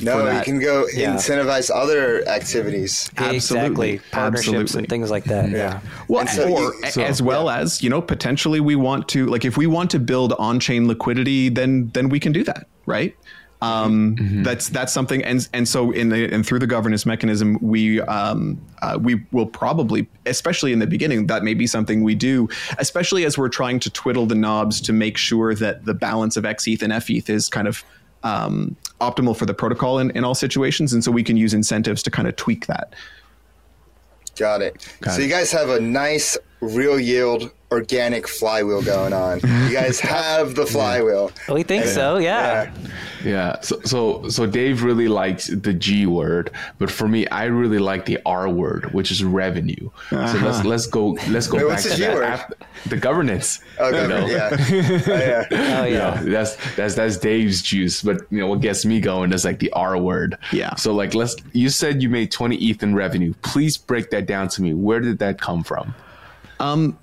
no, you can go yeah. incentivize other activities. Absolutely, exactly. partnerships Absolutely. and things like that. Yeah. yeah. Well, so, or so, as well yeah. as you know, potentially we want to like if we want to build on-chain liquidity, then then we can do that, right? Um, mm-hmm. That's that's something, and and so in the and through the governance mechanism, we um, uh, we will probably, especially in the beginning, that may be something we do, especially as we're trying to twiddle the knobs to make sure that the balance of XETH and FETH is kind of um, optimal for the protocol in, in all situations. And so we can use incentives to kind of tweak that. Got it. Got so it. you guys have a nice real yield organic flywheel going on. You guys have the flywheel. We think and, so, yeah. yeah. Yeah. So, so so Dave really likes the G word, but for me, I really like the R word, which is revenue. Uh-huh. So let's let's go let's go Wait, back to that. After, the governance. Okay. You know? Yeah. Oh yeah. oh yeah. You know, that's that's that's Dave's juice, but you know what gets me going is like the R word. Yeah. So like let's. You said you made twenty ETH in revenue. Please break that down to me. Where did that come from? Um,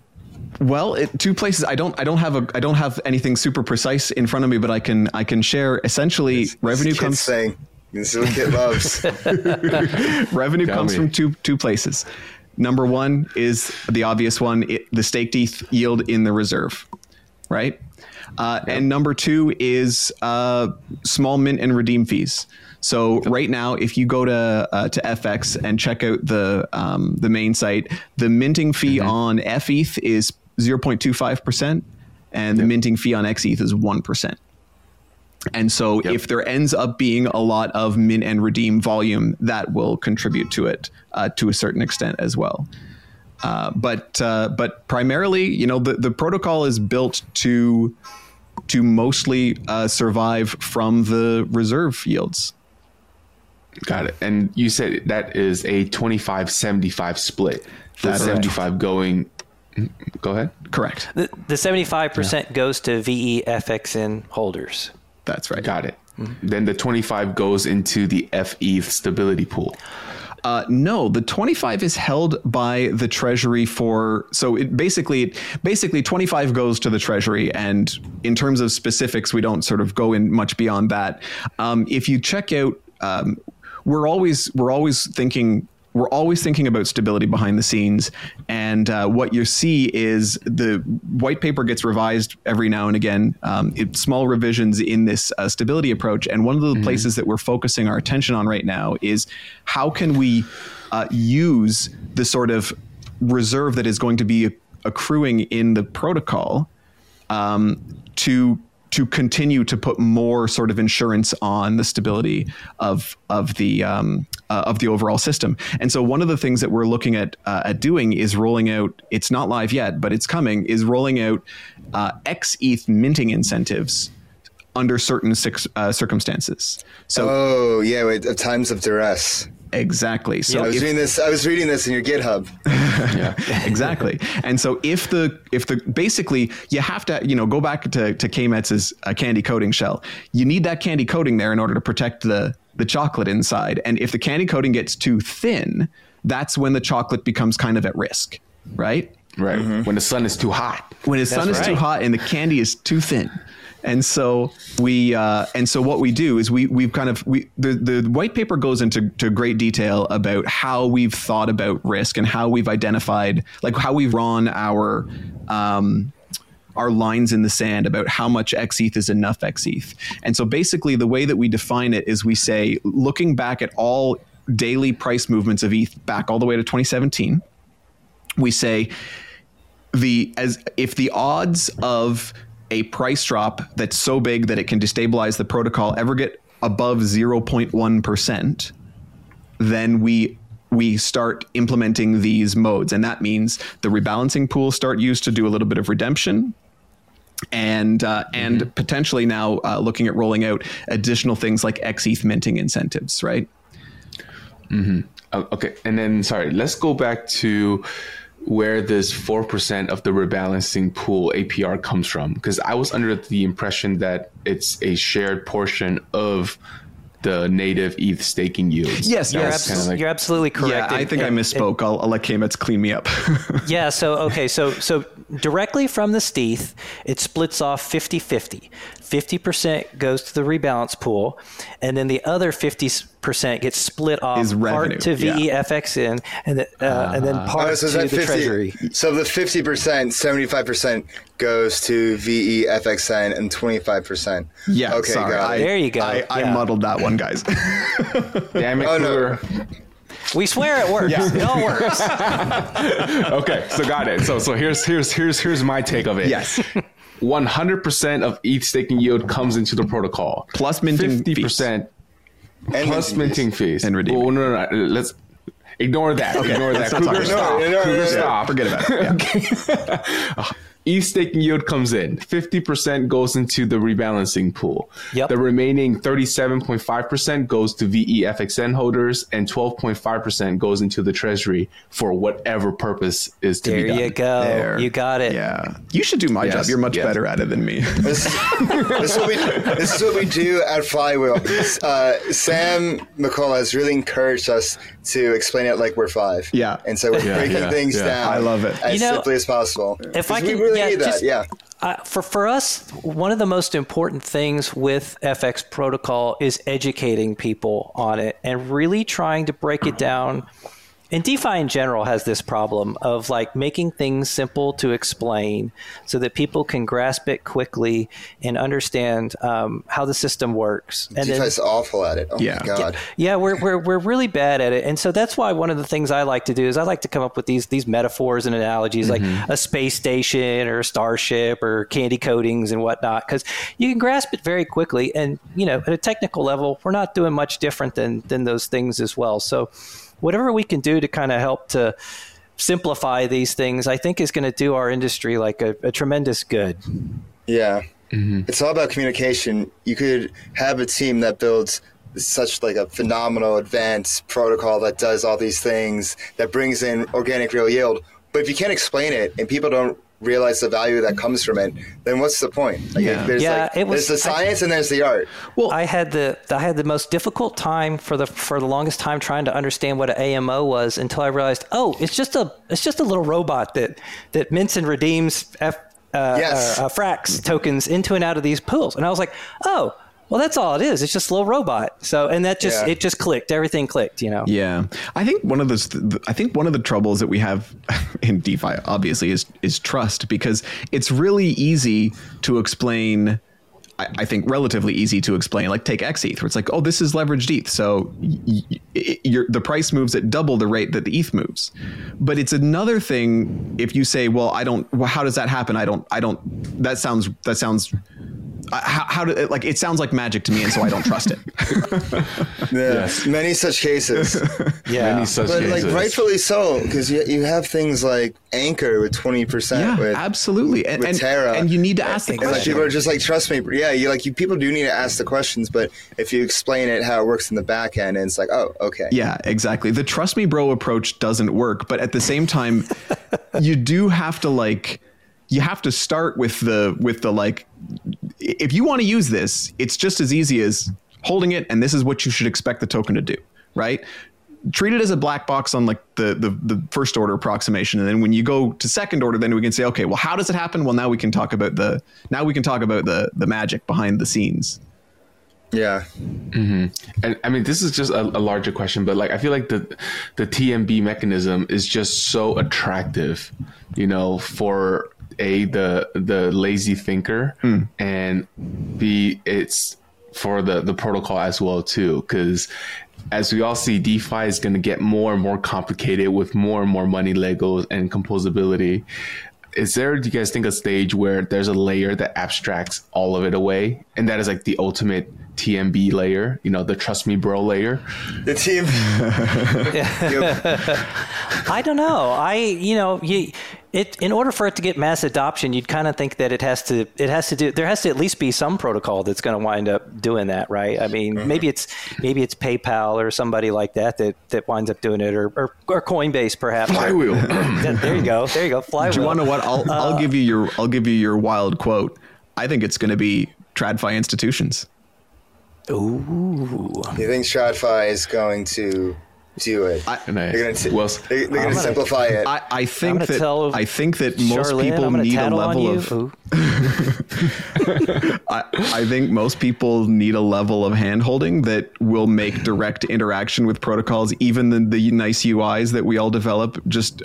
well, it, two places. I don't. I don't have a. I don't have anything super precise in front of me, but I can. I can share. Essentially, it's, revenue comes. Saying, this is what kid loves. revenue Tell comes me. from two two places. Number one is the obvious one: it, the staked ETH yield in the reserve, right? Uh, yep. And number two is uh, small mint and redeem fees. So right now, if you go to uh, to FX and check out the um, the main site, the minting fee mm-hmm. on FETH is 0.25%, and the minting fee on XETH is 1%. And so, yep. if there ends up being a lot of mint and redeem volume, that will contribute to it uh, to a certain extent as well. Uh, but uh, but primarily, you know, the, the protocol is built to to mostly uh, survive from the reserve yields. Got it. And you said that is a 25 75 split. The 75 going. Go ahead. Correct. The, the 75% yeah. goes to VEFXN holders. That's right. Got it. Mm-hmm. Then the 25 goes into the FE stability pool. Uh, no, the 25 is held by the Treasury for so it basically basically 25 goes to the Treasury, and in terms of specifics, we don't sort of go in much beyond that. Um, if you check out um, we're always we're always thinking we're always thinking about stability behind the scenes. And uh, what you see is the white paper gets revised every now and again, um, it, small revisions in this uh, stability approach. And one of the mm-hmm. places that we're focusing our attention on right now is how can we uh, use the sort of reserve that is going to be accruing in the protocol um, to to continue to put more sort of insurance on the stability of of the um, uh, of the overall system. And so one of the things that we're looking at uh, at doing is rolling out. It's not live yet, but it's coming. Is rolling out uh, ETH minting incentives under certain uh, circumstances. So, oh yeah, at times of duress. Exactly. So yeah, I was if, reading this. I was reading this in your GitHub. yeah, exactly. And so if the if the basically you have to you know go back to to Kmet's uh, candy coating shell. You need that candy coating there in order to protect the the chocolate inside. And if the candy coating gets too thin, that's when the chocolate becomes kind of at risk, right? Right. Mm-hmm. When the sun is too hot. When the sun is right. too hot and the candy is too thin. And so we uh, and so what we do is we we've kind of we the the white paper goes into to great detail about how we've thought about risk and how we've identified like how we've drawn our um, our lines in the sand about how much XETH is enough XETH. And so basically the way that we define it is we say looking back at all daily price movements of ETH back all the way to 2017, we say the as if the odds of a price drop that's so big that it can destabilize the protocol ever get above 0.1%, then we we start implementing these modes and that means the rebalancing pools start used to do a little bit of redemption and uh, mm-hmm. and potentially now uh, looking at rolling out additional things like XETH minting incentives, right? Mm-hmm. Okay, and then sorry, let's go back to where this 4% of the rebalancing pool APR comes from. Because I was under the impression that it's a shared portion of the native ETH staking yields. Yes, you're, abso- like, you're, absolutely correct. Yeah, I think and, I misspoke. And, I'll, I'll, let Kmets clean me up. yeah, so, okay, so so directly from the stETH, it splits off 50 50. 50% goes to the rebalance pool, and then the other 50% gets split off Is part to VEFXN and, uh, uh, and then ah. part oh, so to the 50, Treasury. So the 50%, 75% goes to VEFXN and 25%. Yeah, okay, sorry. I, there you go. I, I muddled that one, guys. Damn it, oh, no. We swear it works. Yeah. It all works. okay, so got it. So so here's here's here's here's my take of it. Yes. 100% of ETH staking yield comes into the protocol. Plus minting 50% fees. Plus minting fees. And redeeming. Oh, no, no, no. Let's Ignore that. Okay. Ignore that. Crouger, stop. No, no, Crouger, stop. Forget about it. Yeah. ETH staking yield comes in. 50% goes into the rebalancing pool. Yep. The remaining 37.5% goes to VEFXN holders and 12.5% goes into the treasury for whatever purpose is to there be done. There you go. There. You got it. Yeah. You should do my yes. job. You're much yes. better at it than me. This, this, is, what we, this is what we do at Flywheel. Uh, Sam McCullough has really encouraged us to explain it like we're five. Yeah. And so we're yeah, breaking yeah, things yeah. down. I love it. As you know, simply as possible. If I can, really yeah, just, yeah. Uh, for for us, one of the most important things with FX protocol is educating people on it and really trying to break it down and DeFi in general has this problem of like making things simple to explain so that people can grasp it quickly and understand um, how the system works. And DeFi's then, awful at it. Oh yeah. my god. Yeah, we're, we're we're really bad at it, and so that's why one of the things I like to do is I like to come up with these these metaphors and analogies mm-hmm. like a space station or a starship or candy coatings and whatnot because you can grasp it very quickly. And you know, at a technical level, we're not doing much different than than those things as well. So whatever we can do to kind of help to simplify these things, I think is going to do our industry like a, a tremendous good. Yeah. Mm-hmm. It's all about communication. You could have a team that builds such like a phenomenal advanced protocol that does all these things that brings in organic real yield. But if you can't explain it and people don't realize the value that comes from it, then what's the point? Like, yeah, there's, yeah, like, it was, there's the science I, and there's the art. Well, I had the I had the most difficult time for the for the longest time trying to understand what an AMO was until I realized, oh, it's just a it's just a little robot that that mints and redeems F, uh, yes. uh, uh, Frax tokens into and out of these pools, and I was like, oh, well that's all it is it's just a little robot so and that just yeah. it just clicked everything clicked you know yeah i think one of the i think one of the troubles that we have in defi obviously is is trust because it's really easy to explain I, think relatively easy to explain. Like take XETH, where it's like, oh, this is leveraged ETH, so y- y- the price moves at double the rate that the ETH moves. But it's another thing if you say, well, I don't. Well, how does that happen? I don't. I don't. That sounds. That sounds how, how do like it sounds like magic to me, and so I don't trust it. yeah, yes. many such cases. yeah, many such but cases. like rightfully so, because you, you have things like Anchor with twenty percent. Yeah, absolutely, and, and, Terra, and you need to ask the question. Like people are just like, trust me. Yeah, you like you people do need to ask the questions, but if you explain it how it works in the back end, and it's like, oh, okay. Yeah, exactly. The trust me, bro approach doesn't work, but at the same time, you do have to like you have to start with the with the like if you want to use this it's just as easy as holding it and this is what you should expect the token to do right treat it as a black box on like the, the the first order approximation and then when you go to second order then we can say okay well how does it happen well now we can talk about the now we can talk about the the magic behind the scenes yeah. Mm-hmm. And I mean, this is just a, a, larger question, but like, I feel like the the TMB mechanism is just so attractive, you know, for a the the lazy thinker mm. and b it's for the the protocol as well too because as we all see defi is going to get more and more complicated with more and more money legos and composability is there do you guys think a stage where there's a layer that abstracts all of it away and that is like the ultimate TMB layer, you know, the trust me bro layer. The team. I don't know. I, you know, you, it, in order for it to get mass adoption, you'd kind of think that it has to, it has to do, there has to at least be some protocol that's going to wind up doing that, right? I mean, mm-hmm. maybe it's, maybe it's PayPal or somebody like that that, that winds up doing it, or, or, or Coinbase perhaps. Flywheel. there you go. There you go. Flywheel. Do you want to know what? I'll, uh, I'll give you your, I'll give you your wild quote. I think it's going to be TradFi institutions. Ooh. You think TradFi is going to do it? I, they're going to well, they're, they're going to simplify it. I, I think that I think that most Charlene, people need a level of. I, I think most people need a level of handholding that will make direct interaction with protocols, even the, the nice UIs that we all develop, just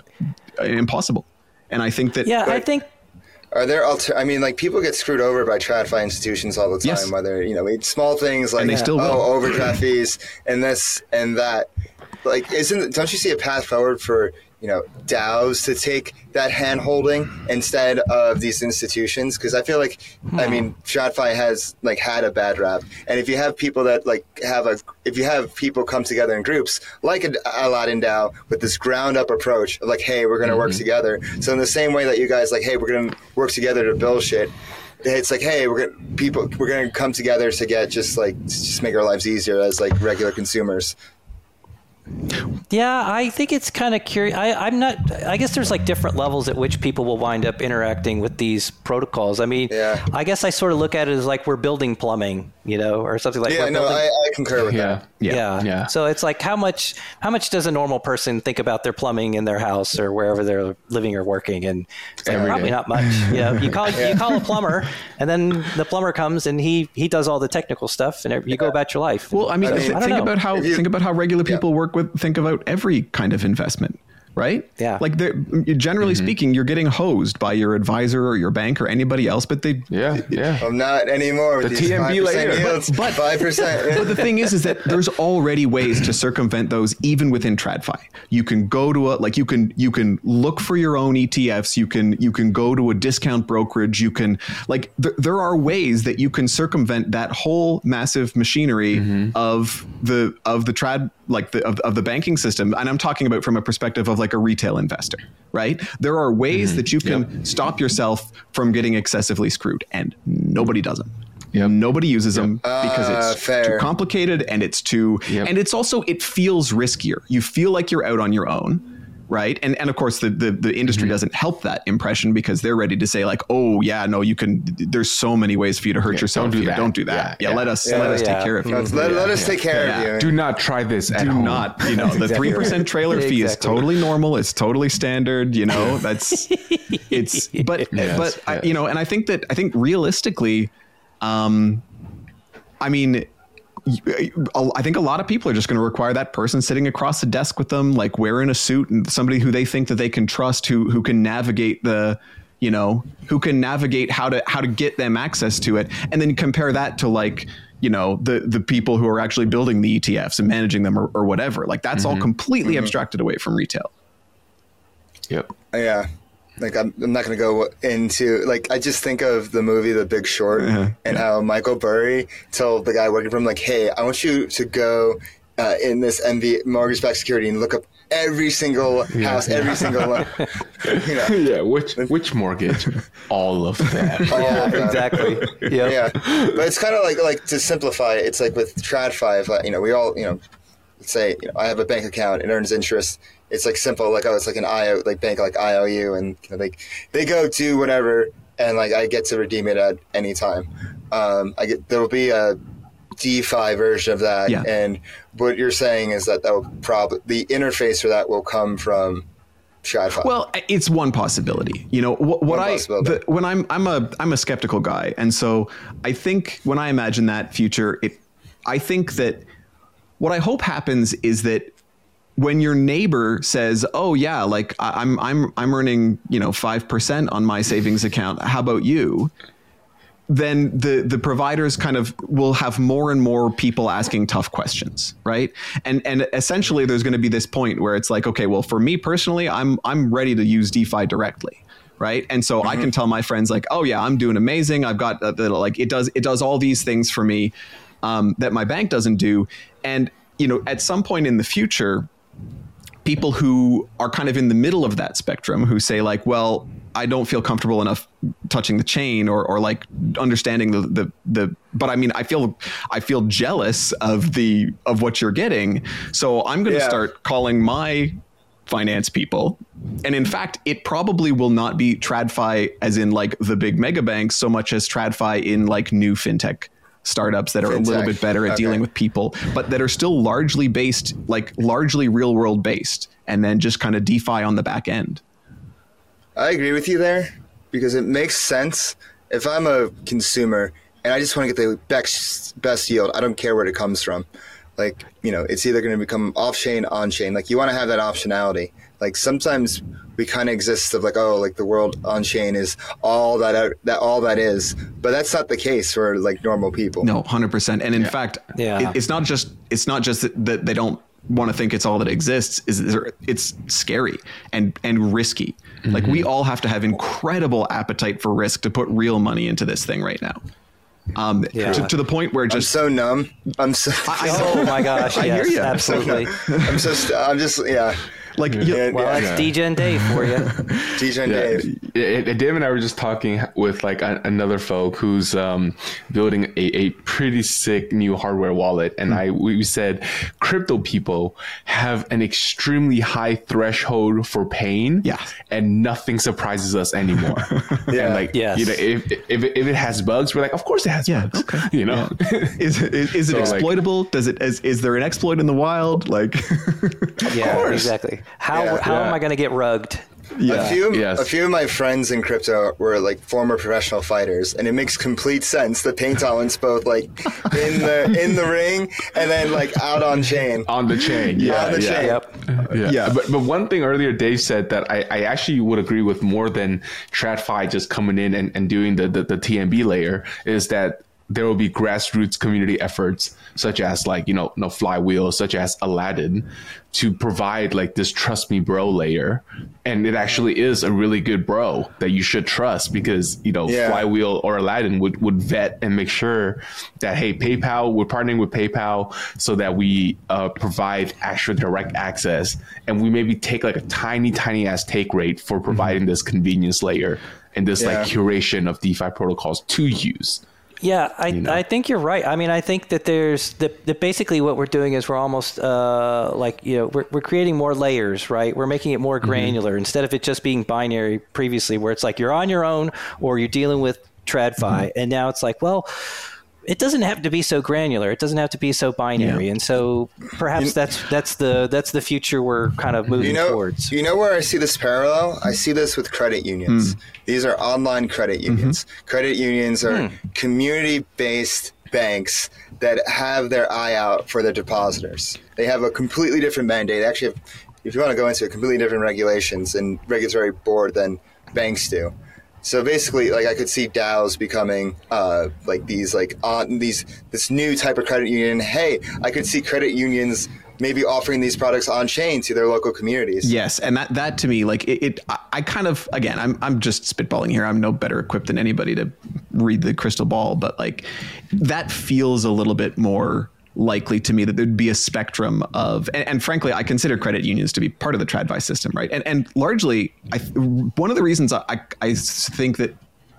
impossible. And I think that. Yeah, I think are there alter- I mean, like people get screwed over by TradFi institutions all the time. Yes. Whether you know, small things like oh, overdraft fees and this and that. Like, isn't don't you see a path forward for you know DAOs to take that hand holding instead of these institutions because I feel like hmm. I mean TradFi has like had a bad rap and if you have people that like have a if you have people come together in groups like a Aladdin DAO with this ground up approach of like hey we're gonna mm-hmm. work together so in the same way that you guys like hey we're gonna work together to build shit it's like hey we're gonna people we're gonna come together to get just like just make our lives easier as like regular consumers yeah, I think it's kind of curious. I, am not. I guess there's like different levels at which people will wind up interacting with these protocols. I mean, yeah. I guess I sort of look at it as like we're building plumbing, you know, or something like. Yeah, no, I, I, concur with yeah. that. Yeah. yeah, yeah. So it's like how much how much does a normal person think about their plumbing in their house or wherever they're living or working? And like, probably day. not much. You know, you call yeah. you call a plumber, and then the plumber comes and he he does all the technical stuff, and you go about your life. Well, I mean, I mean think know. about how you, think about how regular people work with think about every kind of investment right? Yeah. Like generally mm-hmm. speaking, you're getting hosed by your advisor or your bank or anybody else, but they yeah yeah. I'm not anymore. The TMB later, but five percent. But the thing is, is that there's already ways to circumvent those even within TradFi. You can go to a like you can you can look for your own ETFs. You can you can go to a discount brokerage. You can like th- there are ways that you can circumvent that whole massive machinery mm-hmm. of the of the trad like the of, of the banking system. And I'm talking about from a perspective of like like a retail investor, right? There are ways mm-hmm. that you can yep. stop yourself from getting excessively screwed, and nobody does them. Yep. Nobody uses yep. them because it's uh, too complicated and it's too and it's also it feels riskier. You feel like you're out on your own right? And and of course the the, the industry mm-hmm. doesn't help that impression because they're ready to say like, oh yeah, no, you can. There's so many ways for you to hurt yeah, yourself. Don't do here. that. Don't do that. Yeah, yeah, let us let us take care of you. Let, let us take care of you. Do not try this. do home. not. You know the three percent trailer fee is totally normal. It's totally standard. You know that's it's but yes, but yes. I, you know and I think that I think realistically, um, I mean I think a lot of people are just going to require that person sitting across the desk with them, like wearing a suit, and somebody who they think that they can trust, who who can navigate the, you know, who can navigate how to how to get them access to it, and then compare that to like you know the the people who are actually building the ETFs and managing them or, or whatever. Like that's mm-hmm. all completely mm-hmm. abstracted away from retail. Yep. Yeah. Like I'm, I'm not going to go into like I just think of the movie The Big Short uh-huh. and how Michael Burry told the guy working for him like, "Hey, I want you to go uh, in this MV mortgage-backed security and look up every single house, yeah. every single one. you know. Yeah, which which mortgage? All of them. yeah, exactly. Yeah, yeah. But it's kind of like like to simplify it. It's like with TradFi. You know, we all you know say you know, I have a bank account, it earns interest it's like simple, like oh, it's like an IO, like bank like IOU, and like they go to whatever, and like I get to redeem it at any time. Um, I get there will be a DeFi version of that, yeah. and what you're saying is that that will probably the interface for that will come from TradFi. Well, it's one possibility. You know what, what I the, when I'm I'm a I'm a skeptical guy, and so I think when I imagine that future, it I think that what I hope happens is that when your neighbor says, "Oh yeah, like I'm I'm I'm earning you know five percent on my savings account. How about you?" Then the the providers kind of will have more and more people asking tough questions, right? And and essentially, there's going to be this point where it's like, okay, well, for me personally, I'm I'm ready to use DeFi directly right and so mm-hmm. i can tell my friends like oh yeah i'm doing amazing i've got uh, the, like it does it does all these things for me um, that my bank doesn't do and you know at some point in the future people who are kind of in the middle of that spectrum who say like well i don't feel comfortable enough touching the chain or, or like understanding the, the the but i mean i feel i feel jealous of the of what you're getting so i'm going to yeah. start calling my finance people and in fact it probably will not be tradfi as in like the big mega banks so much as tradfi in like new fintech startups that are Fintech. a little bit better at okay. dealing with people, but that are still largely based, like largely real world based, and then just kind of DeFi on the back end. I agree with you there because it makes sense. If I'm a consumer and I just want to get the best, best yield, I don't care where it comes from. Like, you know, it's either going to become off chain, on chain. Like, you want to have that optionality. Like, sometimes we kind of exist of like oh like the world on chain is all that that all that is but that's not the case for like normal people no 100% and in yeah. fact yeah. It, it's not just it's not just that they don't want to think it's all that exists is there, it's scary and and risky. Mm-hmm. Like we all have to have incredible appetite for risk to put real money into this thing right now. Um, yeah. to, to, the point where just I'm so numb. I'm so. I, oh my gosh! I yes, hear you. Absolutely. I'm so. I'm just yeah. Like, yeah, well, yeah. that's DJ and Dave for you. DJ and Dave. Dave and I were just talking with like a, another folk who's um, building a, a, pretty sick new hardware wallet, and mm-hmm. I we said crypto people have an extremely high threshold for pain, yeah, and nothing surprises us anymore. yeah, and like yes. you know, if, if if it has bugs, we're like, of course it has yeah, bugs. Okay, you know, yeah. is, is, is it so exploitable? Like, Does it is, is there an exploit in the wild? Like, yeah, exactly. How yeah, how yeah. am I going to get rugged? Yeah. A few, yes. a few of my friends in crypto were like former professional fighters, and it makes complete sense. The paint tolerance both like in the in the ring and then like out on chain. On the chain, yeah, on the yeah. chain. Yep. Yeah. yeah, but but one thing earlier Dave said that I, I actually would agree with more than TradFi just coming in and, and doing the, the the TMB layer is that there will be grassroots community efforts such as like you know no flywheel such as aladdin to provide like this trust me bro layer and it actually is a really good bro that you should trust because you know yeah. flywheel or aladdin would would vet and make sure that hey paypal we're partnering with paypal so that we uh, provide actual direct access and we maybe take like a tiny tiny ass take rate for providing mm-hmm. this convenience layer and this yeah. like curation of defi protocols to use yeah, I, you know? I think you're right. I mean, I think that there's that, that basically what we're doing is we're almost uh, like you know we're we're creating more layers, right? We're making it more mm-hmm. granular mm-hmm. instead of it just being binary previously, where it's like you're on your own or you're dealing with TradFi, mm-hmm. and now it's like, well, it doesn't have to be so granular. It doesn't have to be so binary. Yeah. And so perhaps you, that's that's the that's the future we're kind of moving you know, towards. You know where I see this parallel? I see this with credit unions. Mm. These are online credit mm-hmm. unions. Mm-hmm. Credit unions are mm. community-based banks that have their eye out for their depositors. They have a completely different mandate. Actually, if you want to go into it, completely different regulations and regulatory board than banks do. So basically, like I could see DAOs becoming uh, like these like on these this new type of credit union. Hey, I could see credit unions maybe offering these products on chain to their local communities. Yes, and that that to me, like it, it I, I, kind of again, I'm I'm just spitballing here. I'm no better equipped than anybody to read the crystal ball, but like that feels a little bit more likely to me that there'd be a spectrum of, and, and, frankly, I consider credit unions to be part of the TradFi system, right? And and largely, I, one of the reasons I, I think that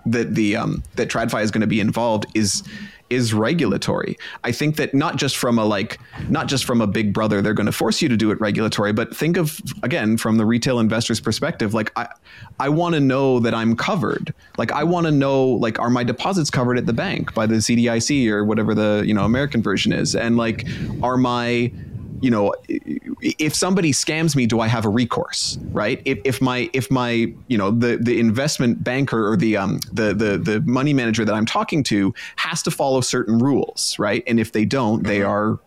that the um, that TradFi is going to be involved is is regulatory. I think that not just from a like not just from a big brother they're going to force you to do it regulatory, but think of again from the retail investor's perspective like I I want to know that I'm covered. Like I want to know like are my deposits covered at the bank by the CDIC or whatever the, you know, American version is and like are my you know, if somebody scams me, do I have a recourse? Right? If, if my if my you know the the investment banker or the um the the the money manager that I'm talking to has to follow certain rules, right? And if they don't, they mm-hmm. are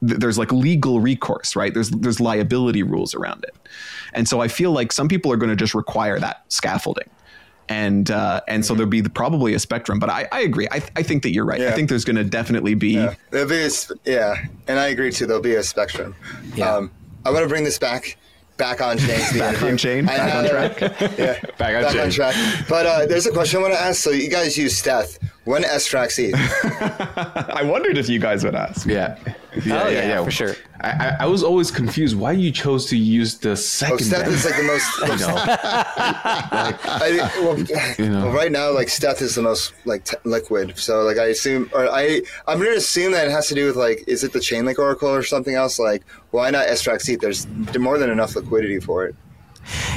there's like legal recourse, right? There's there's liability rules around it, and so I feel like some people are going to just require that scaffolding and uh, and so there'll be the, probably a spectrum. But I, I agree. I, I think that you're right. Yeah. I think there's going to definitely be yeah. There'll be a, yeah, and I agree too. There'll be a spectrum. Yeah. Um, I want to bring this back back on chain. back on chain. Back on track. yeah, back on, back chain. on track. But uh, there's a question I want to ask. So you guys use Steth. When SFrax ETH? I wondered if you guys would ask. Yeah. Yeah, oh, yeah, yeah, yeah, for sure. I, I, was always confused why you chose to use the second. Oh, Steth is like the most. you know, like, I, well, you know. well, right now, like Steth is the most like t- liquid. So, like, I assume, or I, I'm going to assume that it has to do with like, is it the chain Chainlink Oracle or something else? Like, why not SFrax ETH? There's more than enough liquidity for it.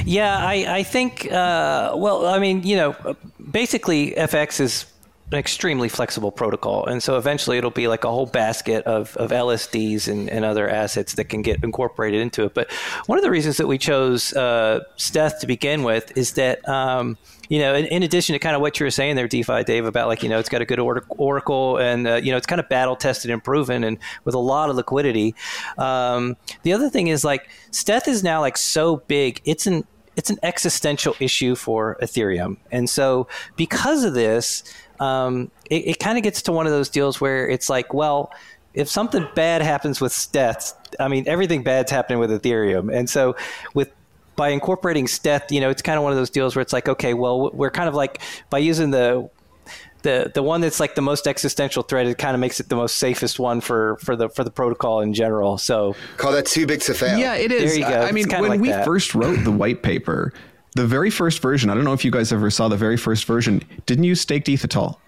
Yeah, I, I think. Uh, well, I mean, you know, basically, FX is an extremely flexible protocol. And so eventually it'll be like a whole basket of, of LSDs and, and other assets that can get incorporated into it. But one of the reasons that we chose uh, Steth to begin with is that, um, you know, in, in, addition to kind of what you were saying there, DeFi Dave, about like, you know, it's got a good or- oracle and, uh, you know, it's kind of battle tested and proven and with a lot of liquidity. Um, the other thing is like Steth is now like so big, it's an it's an existential issue for Ethereum. And so because of this, um, it, it kind of gets to one of those deals where it's like, well, if something bad happens with Steth, I mean, everything bad's happening with Ethereum, and so with by incorporating Steth, you know, it's kind of one of those deals where it's like, okay, well, we're kind of like by using the the the one that's like the most existential threat, it kind of makes it the most safest one for for the for the protocol in general. So call that too big to fail. Yeah, it is. There you go. I mean, when like we that. first wrote the white paper, the very first version, I don't know if you guys ever saw the very first version, didn't use staked ETH at all.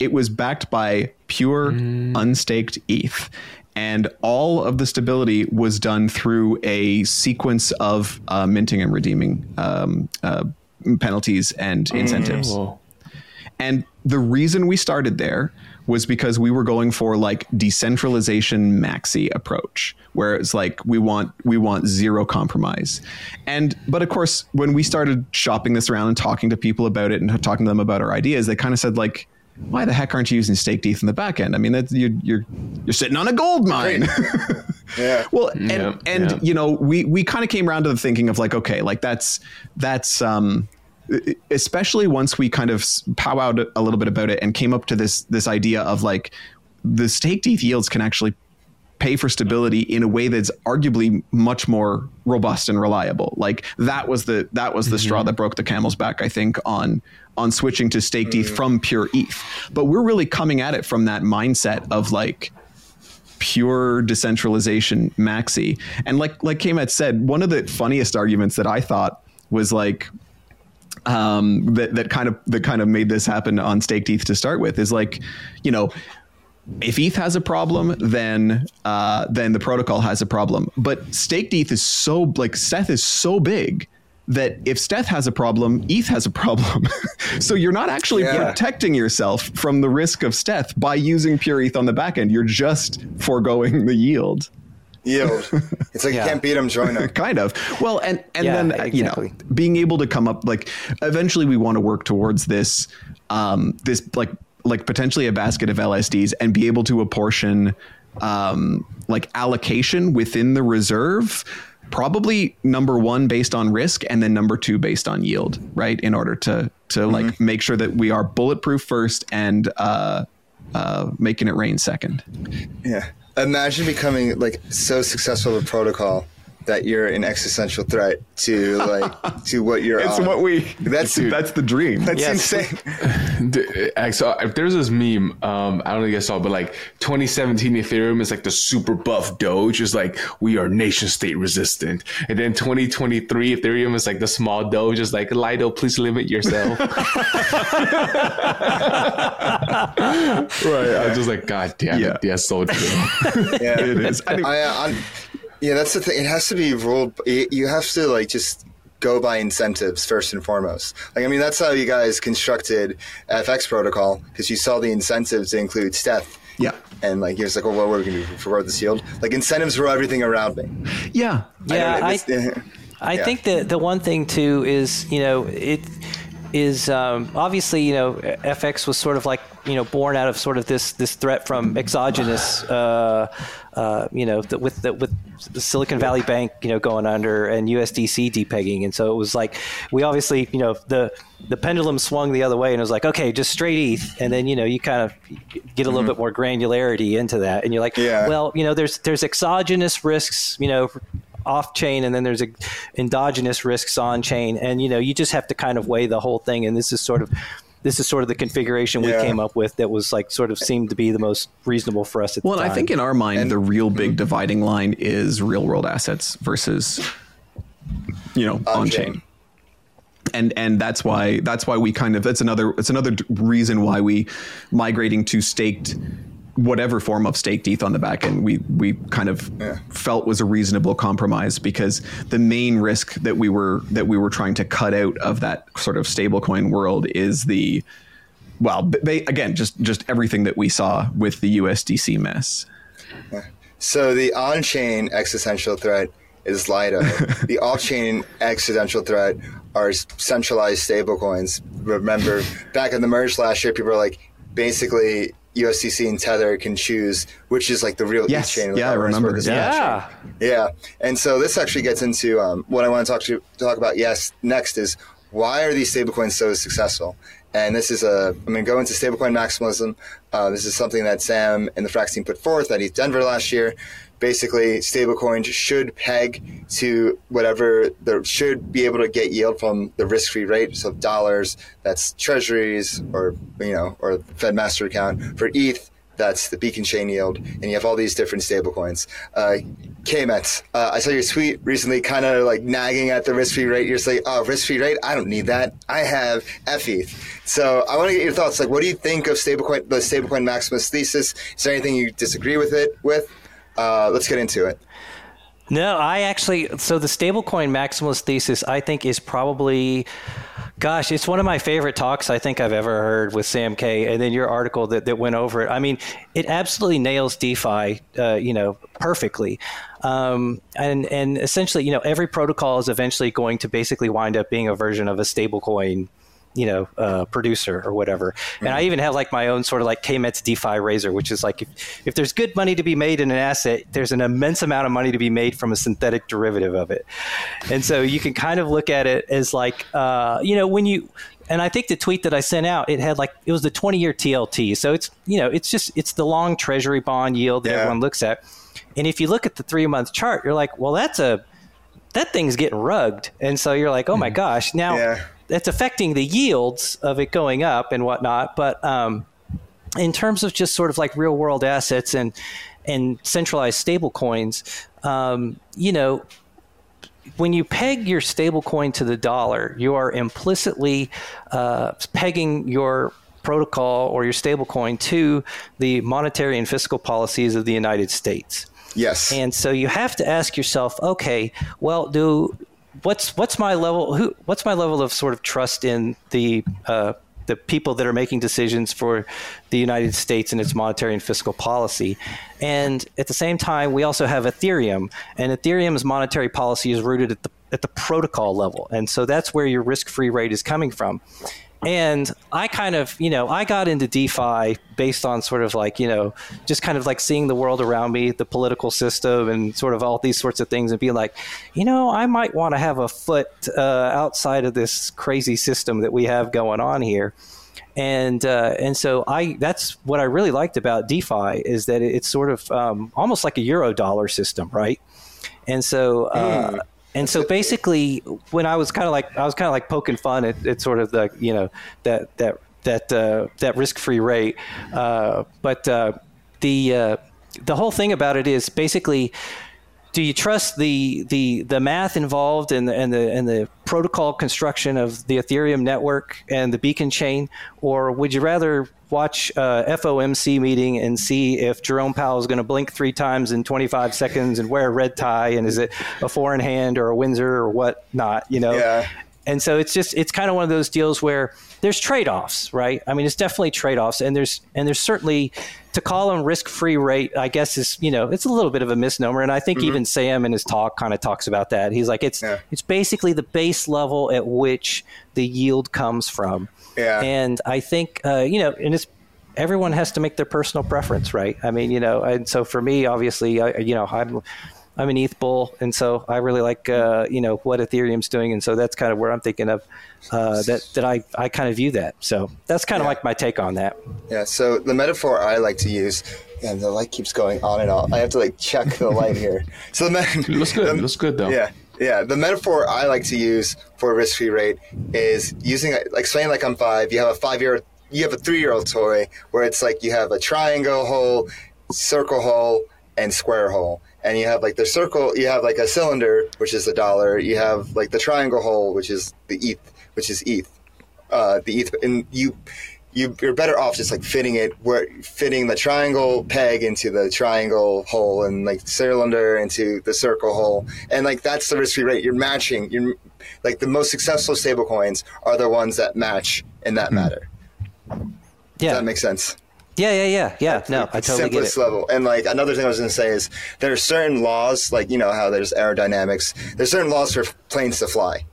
It was backed by pure unstaked ETH. And all of the stability was done through a sequence of uh, minting and redeeming um, uh, penalties and incentives. Oh. And the reason we started there was because we were going for like decentralization maxi approach where it's like we want we want zero compromise and but of course when we started shopping this around and talking to people about it and talking to them about our ideas they kind of said like why the heck aren't you using staked ETH in the back end? I mean, that's, you're you're you're sitting on a gold mine. Yeah. well, and Yeah, and yeah. you know, we we kind of came around to the thinking of like, okay, like that's that's um, especially once we kind of powwowed a little bit about it and came up to this this idea of like the staked ETH yields can actually pay for stability in a way that's arguably much more robust and reliable. Like that was the that was the straw mm-hmm. that broke the camel's back, I think, on on switching to staked ETH mm. from pure ETH. But we're really coming at it from that mindset of like pure decentralization maxi. And like like Kmet said, one of the funniest arguments that I thought was like um, that that kind of that kind of made this happen on staked ETH to start with is like, you know, if ETH has a problem, then uh, then the protocol has a problem. But staked ETH is so like stETH is so big that if stETH has a problem, ETH has a problem. so you're not actually Yeah. protecting yourself from the risk of stETH by using pure ETH on the back end. You're just foregoing the yield. Yield. It's like Yeah. you can't beat them, join them. kind of well and and Yeah, then uh, you know being able to come up like eventually we want to work towards this um this like like potentially a basket of lsds and be able to apportion um like allocation within the reserve probably number one based on risk and then number two based on yield right in order to to like make sure that we are bulletproof first and uh uh making it rain second Yeah. Imagine becoming like so successful with protocol that you're an existential threat to like to what you're it's on. what we That's- that's the dream That's Yes. insane. D- I saw there's this meme, um, I don't know if you guys saw, but like 2017 Ethereum is like the super buff Doge is like we are nation state resistant, and then 2023 Ethereum is like the small Doge is like Lido, please limit yourself. right, I was just like, God damn Yeah. it, that's so true. Yeah. it is I think- I, i yeah, that's the thing. It has to be ruled. You you have to like just go by incentives first and foremost. Like, I mean, that's how you guys constructed FX protocol because you saw the incentives to include stETH. Yeah. And like, you're just like, well, what are we going to do for the yield? Like, incentives were everything around me. yeah Yeah, don't- I, I Yeah. think that the one thing too is you know it is um, obviously you know FX was sort of like you know born out of sort of this this threat from exogenous uh, uh, you know the, with the, with the Silicon Valley Bank you know going under and USDC depegging. And so it was like we obviously you know the the pendulum swung the other way and it was like okay just straight ETH and then you know you kind of get a little bit more granularity into that and you're like Yeah. well you know there's there's exogenous risks you know off chain and then there's a, endogenous risks on chain and you know you just have to kind of weigh the whole thing and this is sort of this is sort of the configuration we Yeah. came up with that was like sort of seemed to be the most reasonable for us at Well, the and time. I think in our mind, the real Mm-hmm. big dividing line is real world assets versus, you know, on On-chain. And and that's why that's why we kind of that's another it's another reason why we migrating to staked whatever form of staked ETH on the back end we we kind of Yeah. felt was a reasonable compromise because the main risk that we were that we were trying to cut out of that sort of stablecoin world is the well ba- again just just everything that we saw with the USDC mess. So the on-chain existential threat is Lido. the off-chain existential threat are centralized stablecoins. Remember, back in the merge last year, people were like, basically, USDC and Tether can choose which is like the real Yes. ETH chain. Yeah, I remember. this Yeah. on-chain. Yeah, and so this actually gets into um, what I want to talk to talk about. Yes, next is why are these stablecoins so successful? And this is a, I'm going to go into stablecoin maximalism. Uh, this is something that Sam and the Frax team put forth at ETH Denver last year. Basically, stablecoins should peg to whatever there should be able to get yield from the risk-free rate. So dollars, that's treasuries or you know or Fed master account. For ETH, that's the beacon chain yield, and you have all these different stablecoins. Uh, Kmets, uh, I saw your tweet recently, kind of like nagging at the risk free rate. You're saying, "Oh, risk free rate? I don't need that. I have ETH." So I want to get your thoughts. Like, what do you think of stablecoin, the stablecoin maximus thesis? Is there anything you disagree with it with? Uh, let's get into it. No, I actually. So the stablecoin maximalist thesis, I think, is probably Gosh, it's one of my favorite talks I think I've ever heard with Sam K. And then your article that, that went over it. I mean, it absolutely nails DeFi, uh, you know, perfectly. Um, and and essentially, you know, every protocol is eventually going to basically wind up being a version of a stablecoin you know uh, producer or whatever. Mm-hmm. And I even have like my own sort of like Kmet's DeFi razor, which is like if, if there's good money to be made in an asset, there's an immense amount of money to be made from a synthetic derivative of it. And so you can kind of look at it as like uh, you know when you and I think the tweet that I sent out, it had like it was the 20 year TLT. So it's you know it's just it's the long Treasury bond yield that yeah. everyone looks at. And if you look at the three month chart, you're like, well, that's a that thing's getting rugged. And so you're like, oh my mm-hmm. gosh. Now, yeah it's affecting the yields of it going up and whatnot. But um, in terms of just sort of like real world assets and and centralized stable coins, um, you know, when you peg your stable coin to the dollar, you are implicitly uh, pegging your protocol or your stable coin to the monetary and fiscal policies of the United States. Yes. And so you have to ask yourself, okay, well, do what's what's my level who what's my level of sort of trust in the uh, the people that are making decisions for the United States and its monetary and fiscal policy. And at the same time, we also have Ethereum, and Ethereum's monetary policy is rooted at the at the protocol level, and so that's where your risk-free rate is coming from. And I kind of, you know, I got into DeFi based on sort of like, you know, just kind of like seeing the world around me, the political system, and sort of all these sorts of things, and being like, you know, I might want to have a foot uh, outside of this crazy system that we have going on here. And uh, and so I that's what I really liked about DeFi is that it's sort of um, almost like a euro dollar system, right? And so uh, mm. And so basically, when I was kind of like I was kind of like poking fun at, at, sort of the you know that that that uh, that risk free rate, uh, but uh, the uh, the whole thing about it is basically do you trust the the the math involved and the and the and the protocol construction of the Ethereum network and the beacon chain, or would you rather watch a FOMC meeting and see if Jerome Powell is going to blink three times in 25 seconds and wear a red tie and is it a four in hand or a Windsor or what not? You know. Yeah. And so it's just it's kind of one of those deals where there's trade-offs, right? I mean, it's definitely trade-offs, and there's and there's certainly to call them risk-free rate. I guess is you know it's a little bit of a misnomer, and I think mm-hmm. even Sam in his talk kind of talks about that. He's like it's yeah. it's basically the base level at which the yield comes from. Yeah. And I think uh, you know, and it's everyone has to make their personal preference, right? I mean, you know, and so for me, obviously, I, you know, I'm I'm an ETH bull, and so I really like uh, you know what Ethereum's doing, and so that's kind of where I'm thinking of uh, that that I I kind of view that. So that's kind of like my take on that. Yeah. So the metaphor I like to use, and the light keeps going on and off. I have to like check the light here. So the me- looks good. The, looks good though. Yeah. Yeah, the metaphor I like to use for risk free rate is using like saying like I'm five. You have a five year, you have a three year old toy where it's like you have a triangle hole, circle hole, and square hole and you have like the circle you have like a cylinder which is a dollar. You have like the triangle hole which is the eth which is eth uh, the eth and you you you're better off just like fitting it where fitting the triangle peg into the triangle hole and like cylinder into the circle hole. And like that's the risk free rate you're matching you're like the most successful stable coins are the ones that match in that mm-hmm. matter. Yeah. Does that makes sense yeah, yeah, yeah, yeah. That's no, I totally simplest get it. level. And like another thing I was going to say is there are certain laws, like you know how there's aerodynamics. There's certain laws for planes to fly,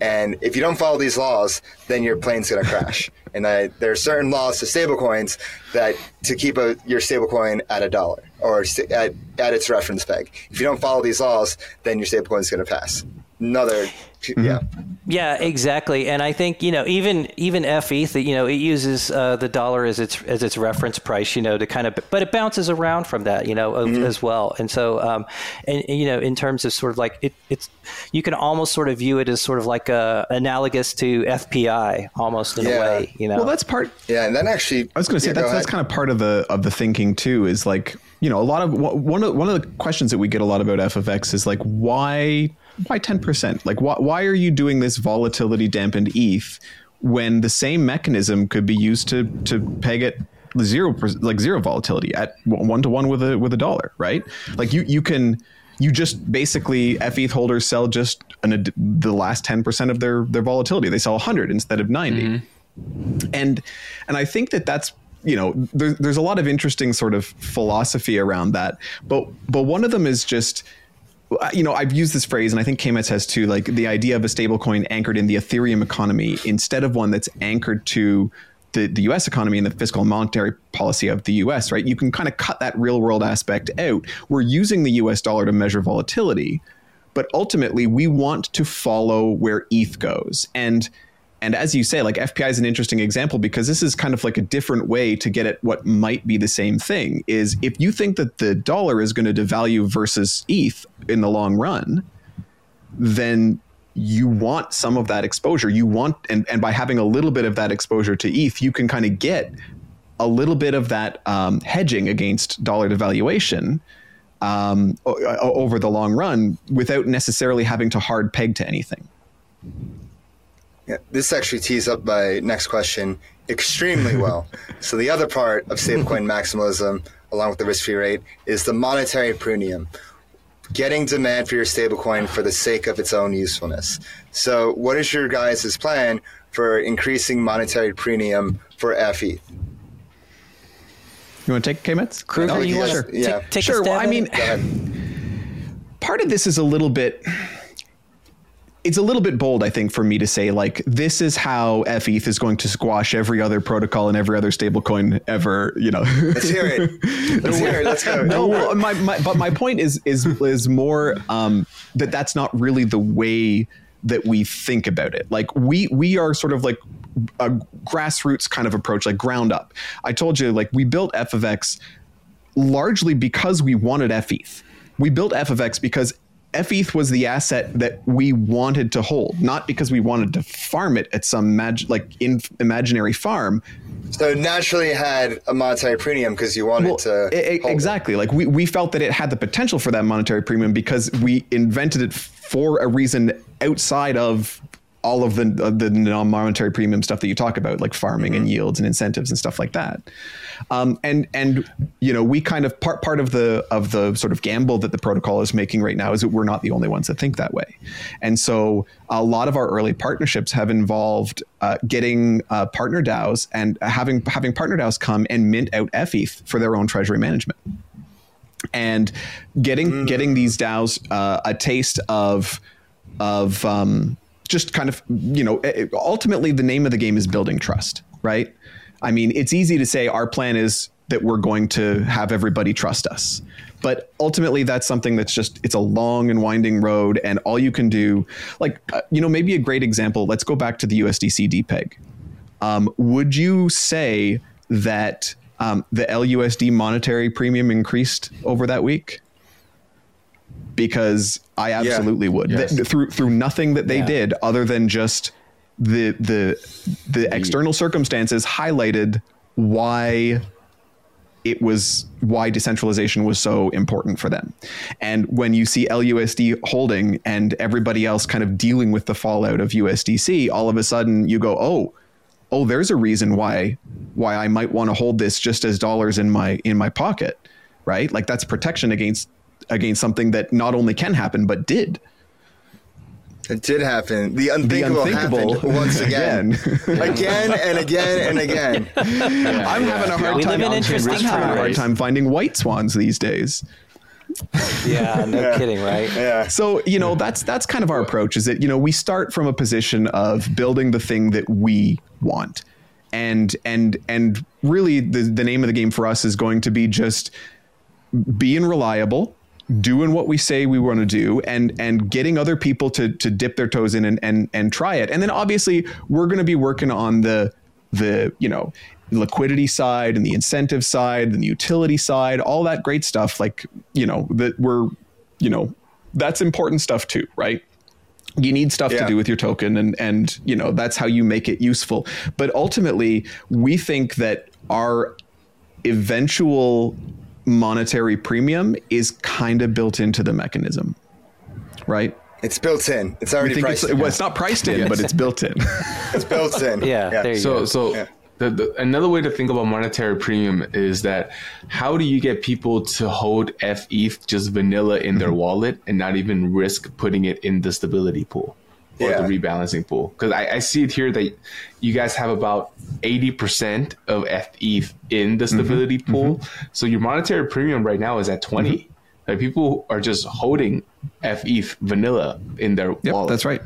and if you don't follow these laws, then your plane's going to crash. and I, there are certain laws to stablecoins that to keep a, your stablecoin at a dollar or at, at its reference peg. If you don't follow these laws, then your stablecoin is going to pass. Another Mm-hmm. Yeah. Yeah, exactly. And I think you know even even FETH, you know, it uses uh, the dollar as its as its reference price, you know, to kind of, but it bounces around from that, you know, mm-hmm. as well. And so, um, and, and, you know, in terms of sort of like it, it's you can almost sort of view it as sort of like a analogous to FPI, almost in yeah. a way, you know. Well, that's part. Yeah, and then actually, I was going to say yeah, that's that's kind of part of the of the thinking too. Is like you know a lot of one of one of the questions that we get a lot about FFX is like why why 10%? Like, why, why are you doing this volatility dampened ETH when the same mechanism could be used to, to peg it zero, like zero volatility at one to one with a, with a dollar, right? Like you, you can, you just basically FETH holders sell just an, the last 10% of their, their volatility. They sell 100 instead of 90. Mm-hmm. And, and I think that that's you know there, there's a lot of interesting sort of philosophy around that but but one of them is just you know, I've used this phrase, and I think Kmets has too, like the idea of a stablecoin anchored in the Ethereum economy instead of one that's anchored to the, the US economy and the fiscal and monetary policy of the US, right? You can kind of cut that real world aspect out. We're using the US dollar to measure volatility, but ultimately we want to follow where ETH goes. And and as you say, like FPI is an interesting example because this is kind of like a different way to get at what might be the same thing. Is if you think that the dollar is going to devalue versus ETH in the long run, then you want some of that exposure. You want, and, and by having a little bit of that exposure to ETH, you can kind of get a little bit of that um, hedging against dollar devaluation um, over the long run without necessarily having to hard peg to anything. Yeah, this actually tees up my next question extremely well. so the other part of stablecoin maximalism, along with the risk-free rate, is the monetary premium. Getting demand for your stablecoin for the sake of its own usefulness. So, what is your guys' plan for increasing monetary premium for FETH? You want to take Kmets? Crouger, you want to yeah. take, take sure. well, I mean, part of this is a little bit it's a little bit bold, I think, for me to say like this is how FETH is going to squash every other protocol and every other stablecoin ever. You know, let's hear it. Let's hear it. Let's go. No, my, my, but my point is is is more um, that that's not really the way that we think about it. Like we we are sort of like a grassroots kind of approach, like ground up. I told you, like we built f of x largely because we wanted FETH. We built f of x because FETH was the asset that we wanted to hold, not because we wanted to farm it at some mag- like in imaginary farm. So naturally, had a monetary premium because you wanted well, to. It, exactly, it. like we we felt that it had the potential for that monetary premium because we invented it for a reason outside of all of the the non-monetary premium stuff that you talk about, like farming mm-hmm. and yields and incentives and stuff like that. Um, and and you know, we kind of part part of the of the sort of gamble that the protocol is making right now is that we're not the only ones that think that way. And so a lot of our early partnerships have involved uh, getting uh, partner DAOs and having having partner DAOs come and mint out FETH for their own treasury management and getting mm. getting these DAOs uh, a taste of of um, just kind of you know ultimately the name of the game is building trust right? I mean it's easy to say our plan is that we're going to have everybody trust us but ultimately that's something that's just it's a long and winding road and all you can do like uh, you know maybe a great example let's go back to the usdc depeg um, would you say that um, the lusd monetary premium increased over that week because I absolutely yeah. would yes. Th- through through nothing that they yeah. did other than just the the the external circumstances highlighted why it was why decentralization was so important for them. And when you see LUSD holding and everybody else kind of dealing with the fallout of USDC, all of a sudden you go, "Oh, oh, there's a reason why why I might want to hold this just as dollars in my in my pocket." Right? Like that's protection against against something that not only can happen but did. It did happen. The unthinkable, the unthinkable happened once again, again and again and again. Yeah, I'm yeah. having a hard we time. I'm having a hard time finding white swans these days. yeah, no yeah. kidding, right? Yeah. So you know that's that's kind of our approach. Is that you know we start from a position of building the thing that we want, and and and really the the name of the game for us is going to be just being reliable doing what we say we want to do and and getting other people to to dip their toes in and and and try it. And then obviously we're going to be working on the the you know liquidity side and the incentive side and the utility side all that great stuff like you know that we're you know that's important stuff too right? You need stuff yeah. to do with your token and and you know that's how you make it useful. But ultimately we think that our eventual monetary premium is kind of built into the mechanism, right? It's built in. It's already priced. It's, in. Well, it's not priced in, but it's built in. it's built in. Yeah. yeah. so, go. so yeah. The, the, another way to think about monetary premium is that how do you get people to hold FETH just vanilla in their mm-hmm. wallet and not even risk putting it in the stability pool? Or yeah. the rebalancing pool because I, I, see it here that you guys have about 80% of FETH in the mm-hmm. stability mm-hmm. pool. Mm-hmm. So your monetary premium right now is at 20. Mm-hmm. Like people are just holding FETH vanilla in their yep, wallet. That's right.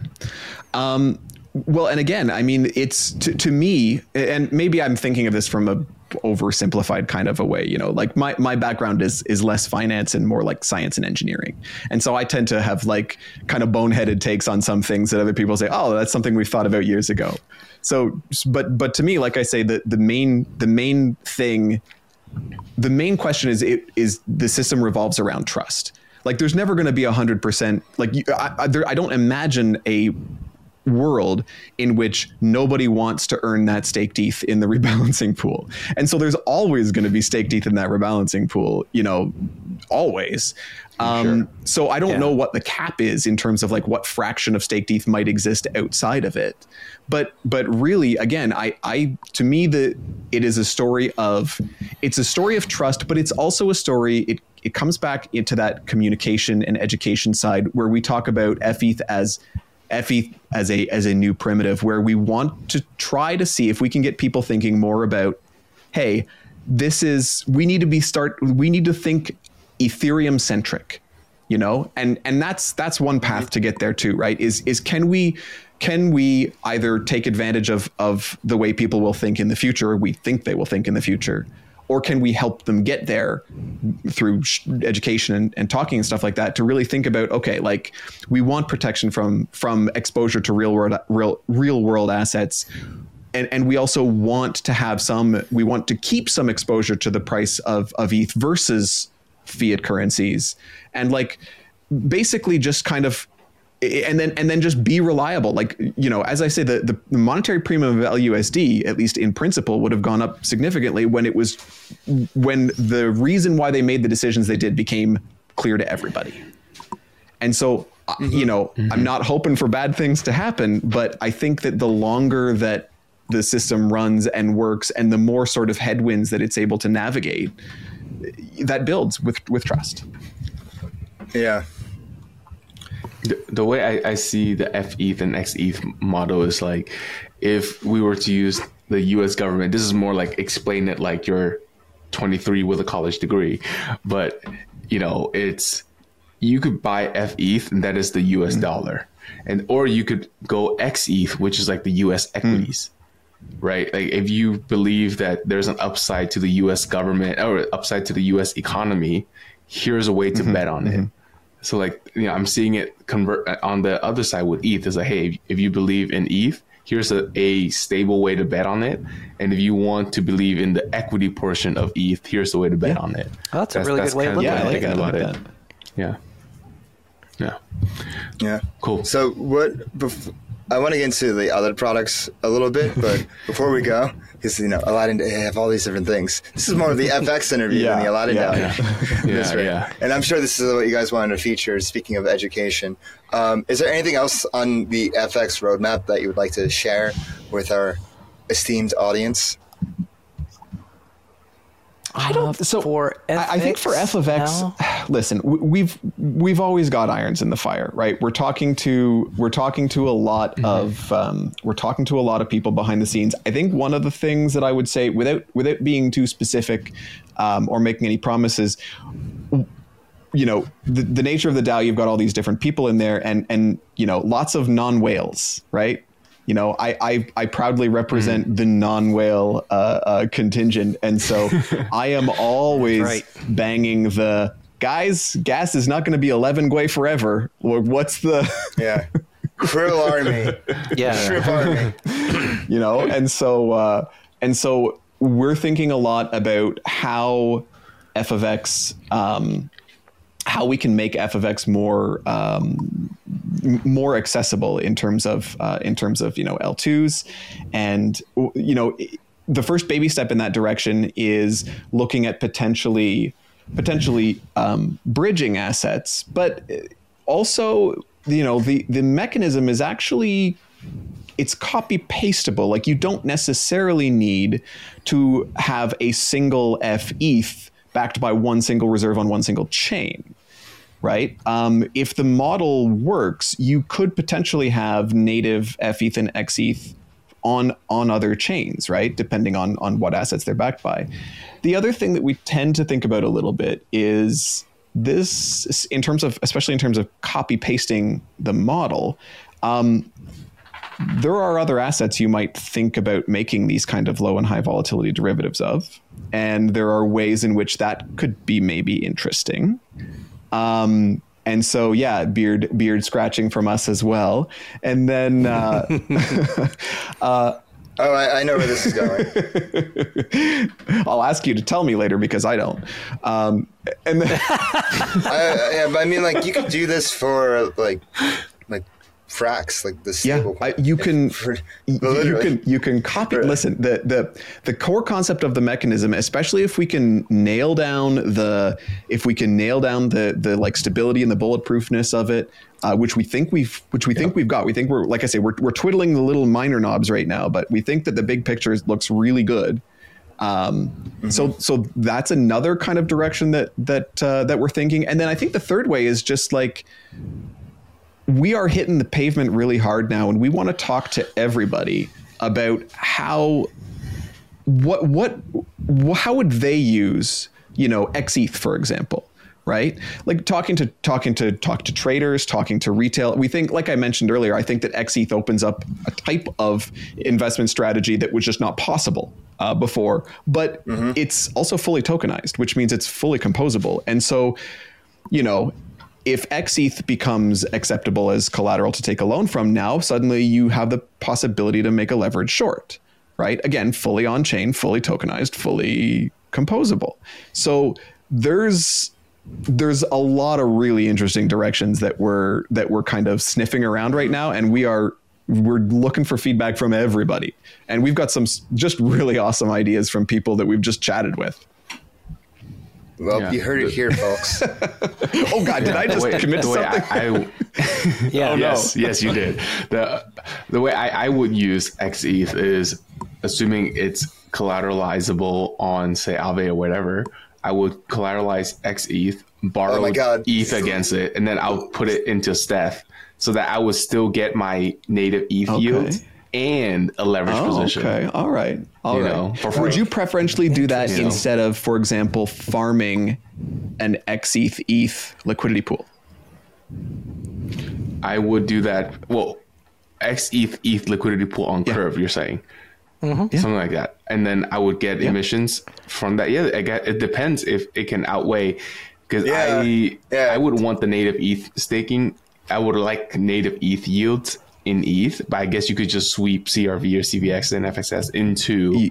Um, well, and again, I mean, it's to, to me, and maybe I'm thinking of this from a oversimplified kind of a way you know like my my background is is less finance and more like science and engineering. And so i tend to have like kind of boneheaded takes on some things that other people say oh that's something we've thought about years ago. So but but to me like i say the the main the main thing the main question is it is the system revolves around trust. Like there's never going to be a hundred percent like you, I, I, there, I don't imagine a world in which nobody wants to earn that staked ETH in the rebalancing pool. And so there's always going to be staked ETH in that rebalancing pool, you know, always. Um, sure. So I don't yeah. know what the cap is in terms of like what fraction of staked ETH might exist outside of it. But but really, again, I I to me the it is a story of it's a story of trust, but it's also a story. It it comes back into that communication and education side where we talk about FETH as FE as a as a new primitive where we want to try to see if we can get people thinking more about, hey, this is we need to be start we need to think Ethereum centric, you know, and and that's that's one path to get there too, right? Is is can we can we either take advantage of of the way people will think in the future, or we think they will think in the future, or can we help them get there through education and, and, talking and stuff like that to really think about okay like we want protection from from exposure to real world real real world assets. And and we also want to have some we want to keep some exposure to the price of of ETH versus fiat currencies. And like basically just kind of and then and then just be reliable. Like you know, as I say, the the monetary premium of LUSD, at least in principle, would have gone up significantly when it was when the reason why they made the decisions they did became clear to everybody. And so, uh, mm-hmm. you know, mm-hmm. I'm not hoping for bad things to happen, but I think that the longer that the system runs and works, and the more sort of headwinds that it's able to navigate, that builds with with trust. Yeah, the, the way I, I see the FETH and XETH model is like if we were to use the US government, this is more like explain it like you're 23 with a college degree. But, you know, it's you could buy FETH and that is the US mm. dollar. And or you could go XETH, which is like the US mm. equities. Mm. Right? Like if you believe that there's an upside to the US government or upside to the US economy, here's a way to mm-hmm, bet on mm-hmm. it so like you know, I'm seeing it convert uh, on the other side with ETH. Is like, hey, if you believe in ETH, here's a, a stable way to bet on it. And if you want to believe in the equity portion of ETH, here's the way to bet yeah. on it. Oh, that's, that's, a really that's good way of looking at it. About it. Yeah. Yeah. Yeah. Cool. So what? Bef- I want to get into the other products a little bit, but before we go, because you know Aladdin they have all these different things. This is more of the FX interview yeah, than the Aladdin yeah, yeah. yeah, yeah. And I'm sure this is what you guys wanted to feature. Speaking of education, um, is there anything else on the FX roadmap that you would like to share with our esteemed audience? I don't. Uh, so for FX, I, think for F of X, no? listen, we've we've always got irons in the fire, right? We're talking to we're talking to a lot mm-hmm. of um, we're talking to a lot of people behind the scenes. I think one of the things that I would say, without without being too specific um, or making any promises, you know, the, the nature of the DAO, you've got all these different people in there, and and you know, lots of non whales, right? You know, I I, I proudly represent mm. the non-whale uh, uh, contingent, and so I am always right. banging the guys, gas is not going to be 11 Gwei forever. What's the. yeah. Krill army. Yeah. Shrimp army. you know, and so, uh, and so we're thinking a lot about how f of x, um, how we can make f of x more um, more accessible in terms of uh, in terms of you know L2s and you know the first baby step in that direction is looking at potentially potentially um, bridging assets, but also you know the the mechanism is actually it's copy pastable. Like you don't necessarily need to have a single F ETH backed by one single reserve on one single chain right? Um, if the model works, you could potentially have native FETH and XETH on on other chains, right? Depending on on what assets they're backed by. The other thing that we tend to think about a little bit is this, in terms of, especially in terms of copy pasting the model. Um, there are other assets you might think about making these kind of low and high volatility derivatives of, and there are ways in which that could be maybe interesting. Um, and so yeah, beard beard scratching from us as well. And then uh, uh, oh, I, I, know where this is going. I'll ask you to tell me later because I don't. Um, and then I, yeah, I mean, like you could do this for like Frax, like the stable. Yeah, I, you can for, you, you can you can copy. Listen, the the the core concept of the mechanism, especially if we can nail down the if we can nail down the the like stability and the bulletproofness of it, uh, which we think we've which we think we've got. We think we're like I say, we're we're twiddling the little minor knobs right now, but we think that the big picture looks really good. Um, mm-hmm. So so that's another kind of direction that that uh, that we're thinking. And then I think the third way is just like we are hitting the pavement really hard now, and we want to talk to everybody about how what what how would they use you know xeth for example right like talking to talking to talk to traders talking to retail we think like i mentioned earlier i think that xeth opens up a type of investment strategy that was just not possible uh, before but mm-hmm. it's also fully tokenized which means it's fully composable and so you know if XETH becomes acceptable as collateral to take a loan from, now suddenly you have the possibility to make a leverage short, right? Again, fully on chain, fully tokenized, fully composable. So there's there's a lot of really interesting directions that we're that we're kind of sniffing around right now, and we are we're looking for feedback from everybody, and we've got some just really awesome ideas from people that we've just chatted with. Well, yeah. you heard it here, folks. oh God, did yeah, I just way, commit something? I, I, yeah. Oh, yes, no. yes, you did. the The way I, I would use XETH is assuming it's collateralizable on, say, Aave or whatever. I would collateralize XETH, borrow oh ETH against it, and then I'll put it into stETH so that I would still get my native ETH okay. yield and a leverage oh, position. Okay. All right. All you right. Know, Would you preferentially do that instead of, for example, farming an XETH ETH liquidity pool? I would do that. Well, XETH ETH ETH liquidity pool on yeah. Curve. You're saying. Mm-hmm. Something like that, and then I would get yeah. emissions from that. Yeah, get, it depends if it can outweigh because yeah. I yeah. I would want the native ETH staking. I would like native ETH yields in ETH, but I guess you could just sweep CRV or CVX and FXS into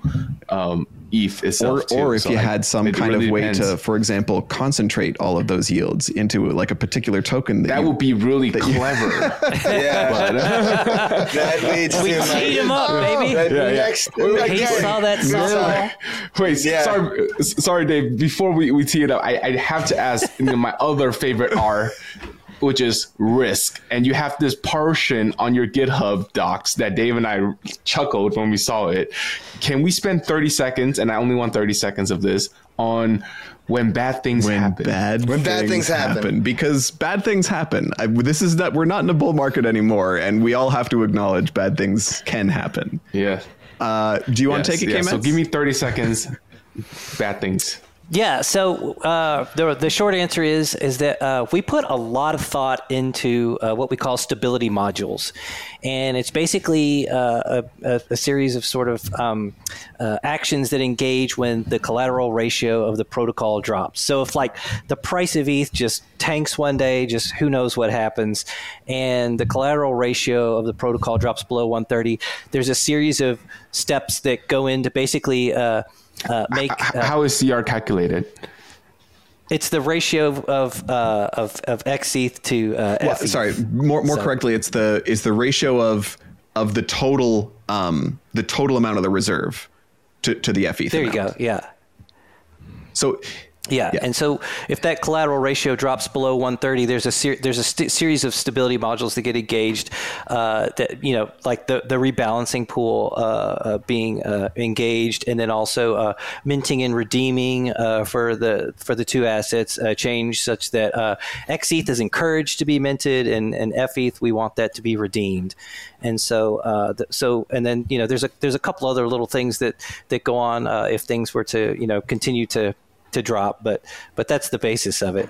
um, ETH itself. Or, too. or if so you had some kind really of way depends. to, for example, concentrate all of those yields into like a particular token. That, that you, would be really clever. yeah. But, that leads we teed him up, baby. Yeah, yeah. Next, he saw that song. Wait, yeah. sorry, sorry, Dave. Before we, we tee it up, I, I have to ask my other favorite R which is risk. And you have this portion on your GitHub docs that Dave and I chuckled when we saw it. Can we spend 30 seconds, and I only want 30 seconds of this, on when bad things when happen. Bad when bad things happen. happen. because bad things happen. I, this is that we're not in a bull market anymore, and we all have to acknowledge bad things can happen. Yeah. Uh, do you yes, want to take it, yeah. So give me thirty seconds. bad things. Yeah. So uh, the the short answer is is that uh, we put a lot of thought into uh, what we call stability modules, and it's basically uh, a, a, series of sort of um, uh, actions that engage when the collateral ratio of the protocol drops. So if like the price of ETH just tanks one day, just who knows what happens, and the collateral ratio of the protocol drops below 130, there's a series of steps that go into basically uh, make. Uh, How is CR calculated? It's the ratio of of uh, of, of XETH to uh, well, sorry, more more so. correctly, it's the is the ratio of of the total um, the total amount of the reserve to, to the FETH. There amount. you go. Yeah. So yeah. yeah. and so if that collateral ratio drops below 130, there's a ser- there's a st- series of stability modules that get engaged. Uh, that you know, like the the rebalancing pool uh, uh, being uh, engaged, and then also uh, minting and redeeming uh, for the for the two assets change such that XETH is encouraged to be minted, and and FETH we want that to be redeemed. And so the, so and then you know there's a there's a couple other little things that that go on if things were to you know continue to to drop, but but that's the basis of it.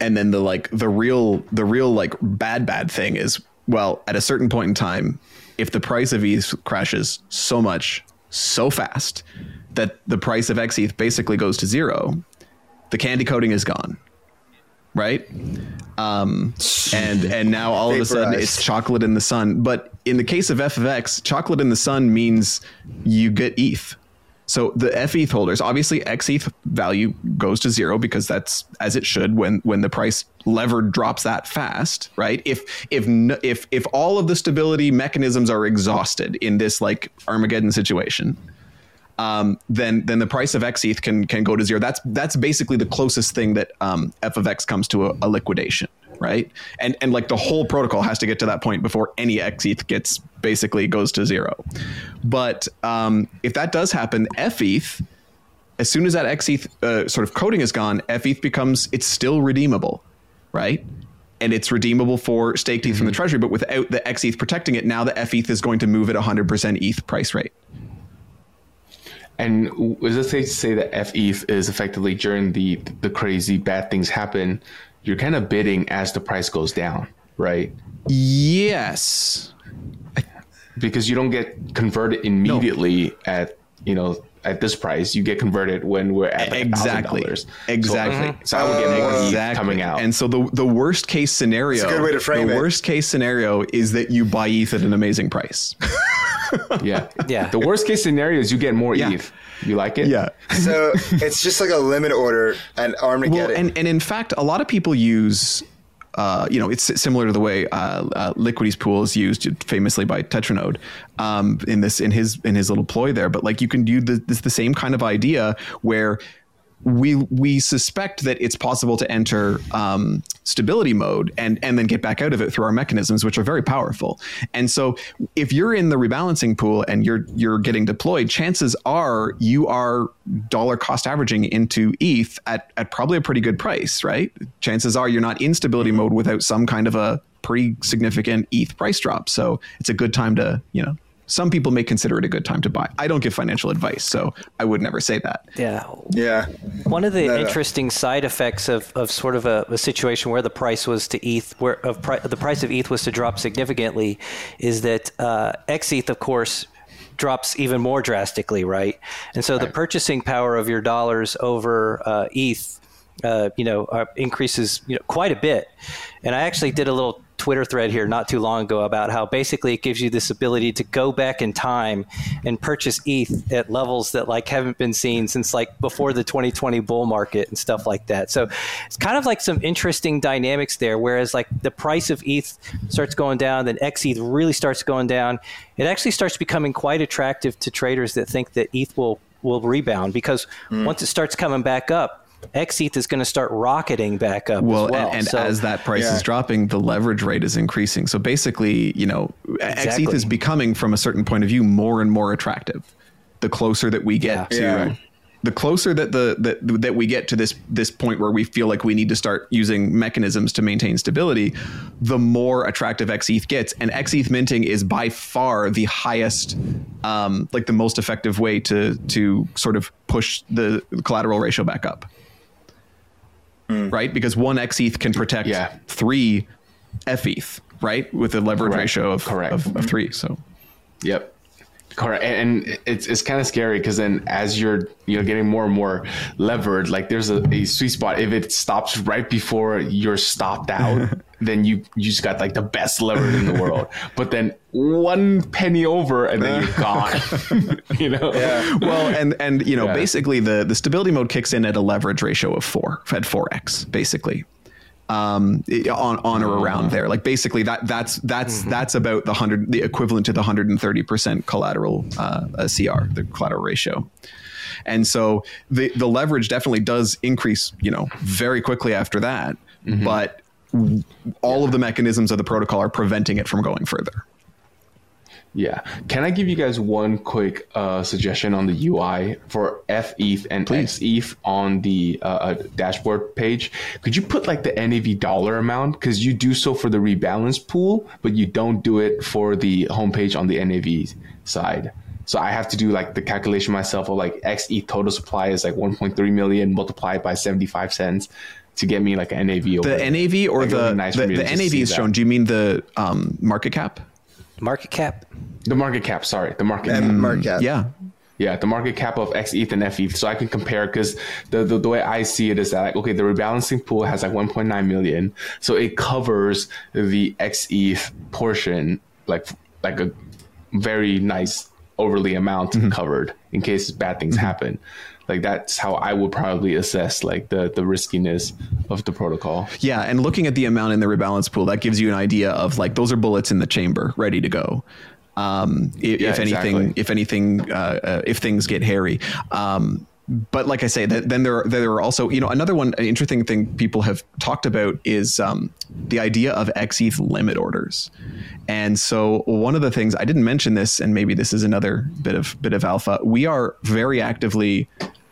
And then the like the real the real like bad bad thing is well at a certain point in time, if the price of ETH crashes so much so fast that the price of XETH basically goes to zero, the candy coating is gone. Right, um, and and now all of a sudden it's chocolate in the sun. But in the case of FFX, chocolate in the sun means you get ETH so the FETH holders, obviously XETH value goes to zero because that's as it should when when the price levered drops that fast, right? If if if if all of the stability mechanisms are exhausted in this like Armageddon situation, um, then then the price of XETH can can go to zero. That's that's basically the closest thing that um, F of X comes to a, a liquidation right? And and like the whole protocol has to get to that point before any XETH gets basically goes to zero. But um, if that does happen, FETH, as soon as that XETH uh, sort of coding is gone, FETH becomes it's still redeemable, right? And it's redeemable for staked ETH mm-hmm. from the mm-hmm. treasury, but without the XETH protecting it, now the FETH is going to move at 100% ETH price rate. And is it safe to say that FETH is effectively during the the crazy bad things happen, you're kind of bidding as the price goes down, right? Yes. Because you don't get converted immediately no. at, you know, at this price. You get converted when we're at like exactly, $1,000. exactly. So, so I would get more exactly. coming out. And so the the worst case scenario, good way to frame the it. worst case scenario is that you buy ETH at an amazing price. yeah, yeah. The worst case scenario is you get more yeah. ETH. You like it? Yeah. so it's just like a limit order and Armageddon. Well, and, and in fact, a lot of people use uh, you know, it's similar to the way uh, uh, Liquity's pool is used famously by Tetranode um, in this in his in his little ploy there. But like you can do the, this, the same kind of idea where we we suspect that it's possible to enter um, stability mode and and then get back out of it through our mechanisms, which are very powerful. And so, if you're in the rebalancing pool and you're you're getting deployed, chances are you are dollar cost averaging into ETH at at probably a pretty good price, right? Chances are you're not in stability mode without some kind of a pretty significant ETH price drop. So it's a good time to you know some people may consider it a good time to buy. I don't give financial advice, so I would never say that. Yeah. Yeah. One of the no, interesting no. side effects of, of sort of a, a, situation where the price was to ETH, where of pri- the price of ETH was to drop significantly, is that uh, XETH, of course, drops even more drastically, right? And so right. the purchasing power of your dollars over uh, ETH, uh, you know, uh, increases you know, quite a bit. And I actually did a little Twitter thread here not too long ago about how basically it gives you this ability to go back in time and purchase ETH at levels that like haven't been seen since like before the 2020 bull market and stuff like that. So it's kind of like some interesting dynamics there. Whereas like the price of ETH starts going down, then XETH really starts going down. It actually starts becoming quite attractive to traders that think that ETH will will rebound because mm. once it starts coming back up, XETH is going to start rocketing back up. Well, well. and, and so, as that price yeah. is dropping, the leverage rate is increasing. So basically, you know, exactly. XETH is becoming, from a certain point of view, more and more attractive. The closer that we get yeah. to yeah. the closer that the that that we get to this this point where we feel like we need to start using mechanisms to maintain stability, the more attractive XETH gets. And XETH minting is by far the highest, um, like the most effective way to to sort of push the collateral ratio back up. Mm. Right, because one XETH can protect yeah. three FETH, right, with a leverage Correct. ratio of, Correct. of, of three. So, yep. Correct, and it's it's kind of scary because then as you're you know getting more and more levered, like there's a, a sweet spot. If it stops right before you're stopped out, then you you just got like the best levered in the world. But then one penny over, and then you're gone. you know. Yeah. Well, and and you know yeah. basically the the stability mode kicks in at a leverage ratio of four, at four x basically um, on on or around there. Like basically that that's that's mm-hmm. that's about the hundred the equivalent to the hundred and thirty percent collateral uh, CR, the collateral ratio. And so the the leverage definitely does increase, you know, very quickly after that. Mm-hmm. But all yeah. of the mechanisms of the protocol are preventing it from going further. Yeah. Can I give you guys one quick uh, suggestion on the UI for FETH and Please. XETH on the uh, uh, dashboard page? Could you put like the NAV dollar amount? Because you do so for the rebalance pool, but you don't do it for the homepage on the NAV side. So I have to do like the calculation myself of like XETH total supply is like 1.3 million multiplied by 75 cents to get me like an NAV. Over the NAV or like the, nice the, the NAV is shown. Do you mean the um, market cap? Market cap? The market cap, sorry. The market cap. Market cap. Yeah. Yeah, the market cap of XETH and FETH. So I can compare because the, the, the way I see it is that like, okay, the rebalancing pool has like 1.9 million, so it covers the XETH portion like like a very nice overly amount mm-hmm. covered in case bad things mm-hmm. happen like that's how I would probably assess like the the riskiness of the protocol. Yeah, and looking at the amount in the rebalance pool, that gives you an idea of like those are bullets in the chamber, ready to go. Um, if, yeah, if anything, exactly. if anything, uh, uh, if things get hairy. Um, but like I say, that, then there there are also you know another one an interesting thing people have talked about is um, the idea of XETH limit orders, and so one of the things I didn't mention this, and maybe this is another bit of bit of alpha. We are very actively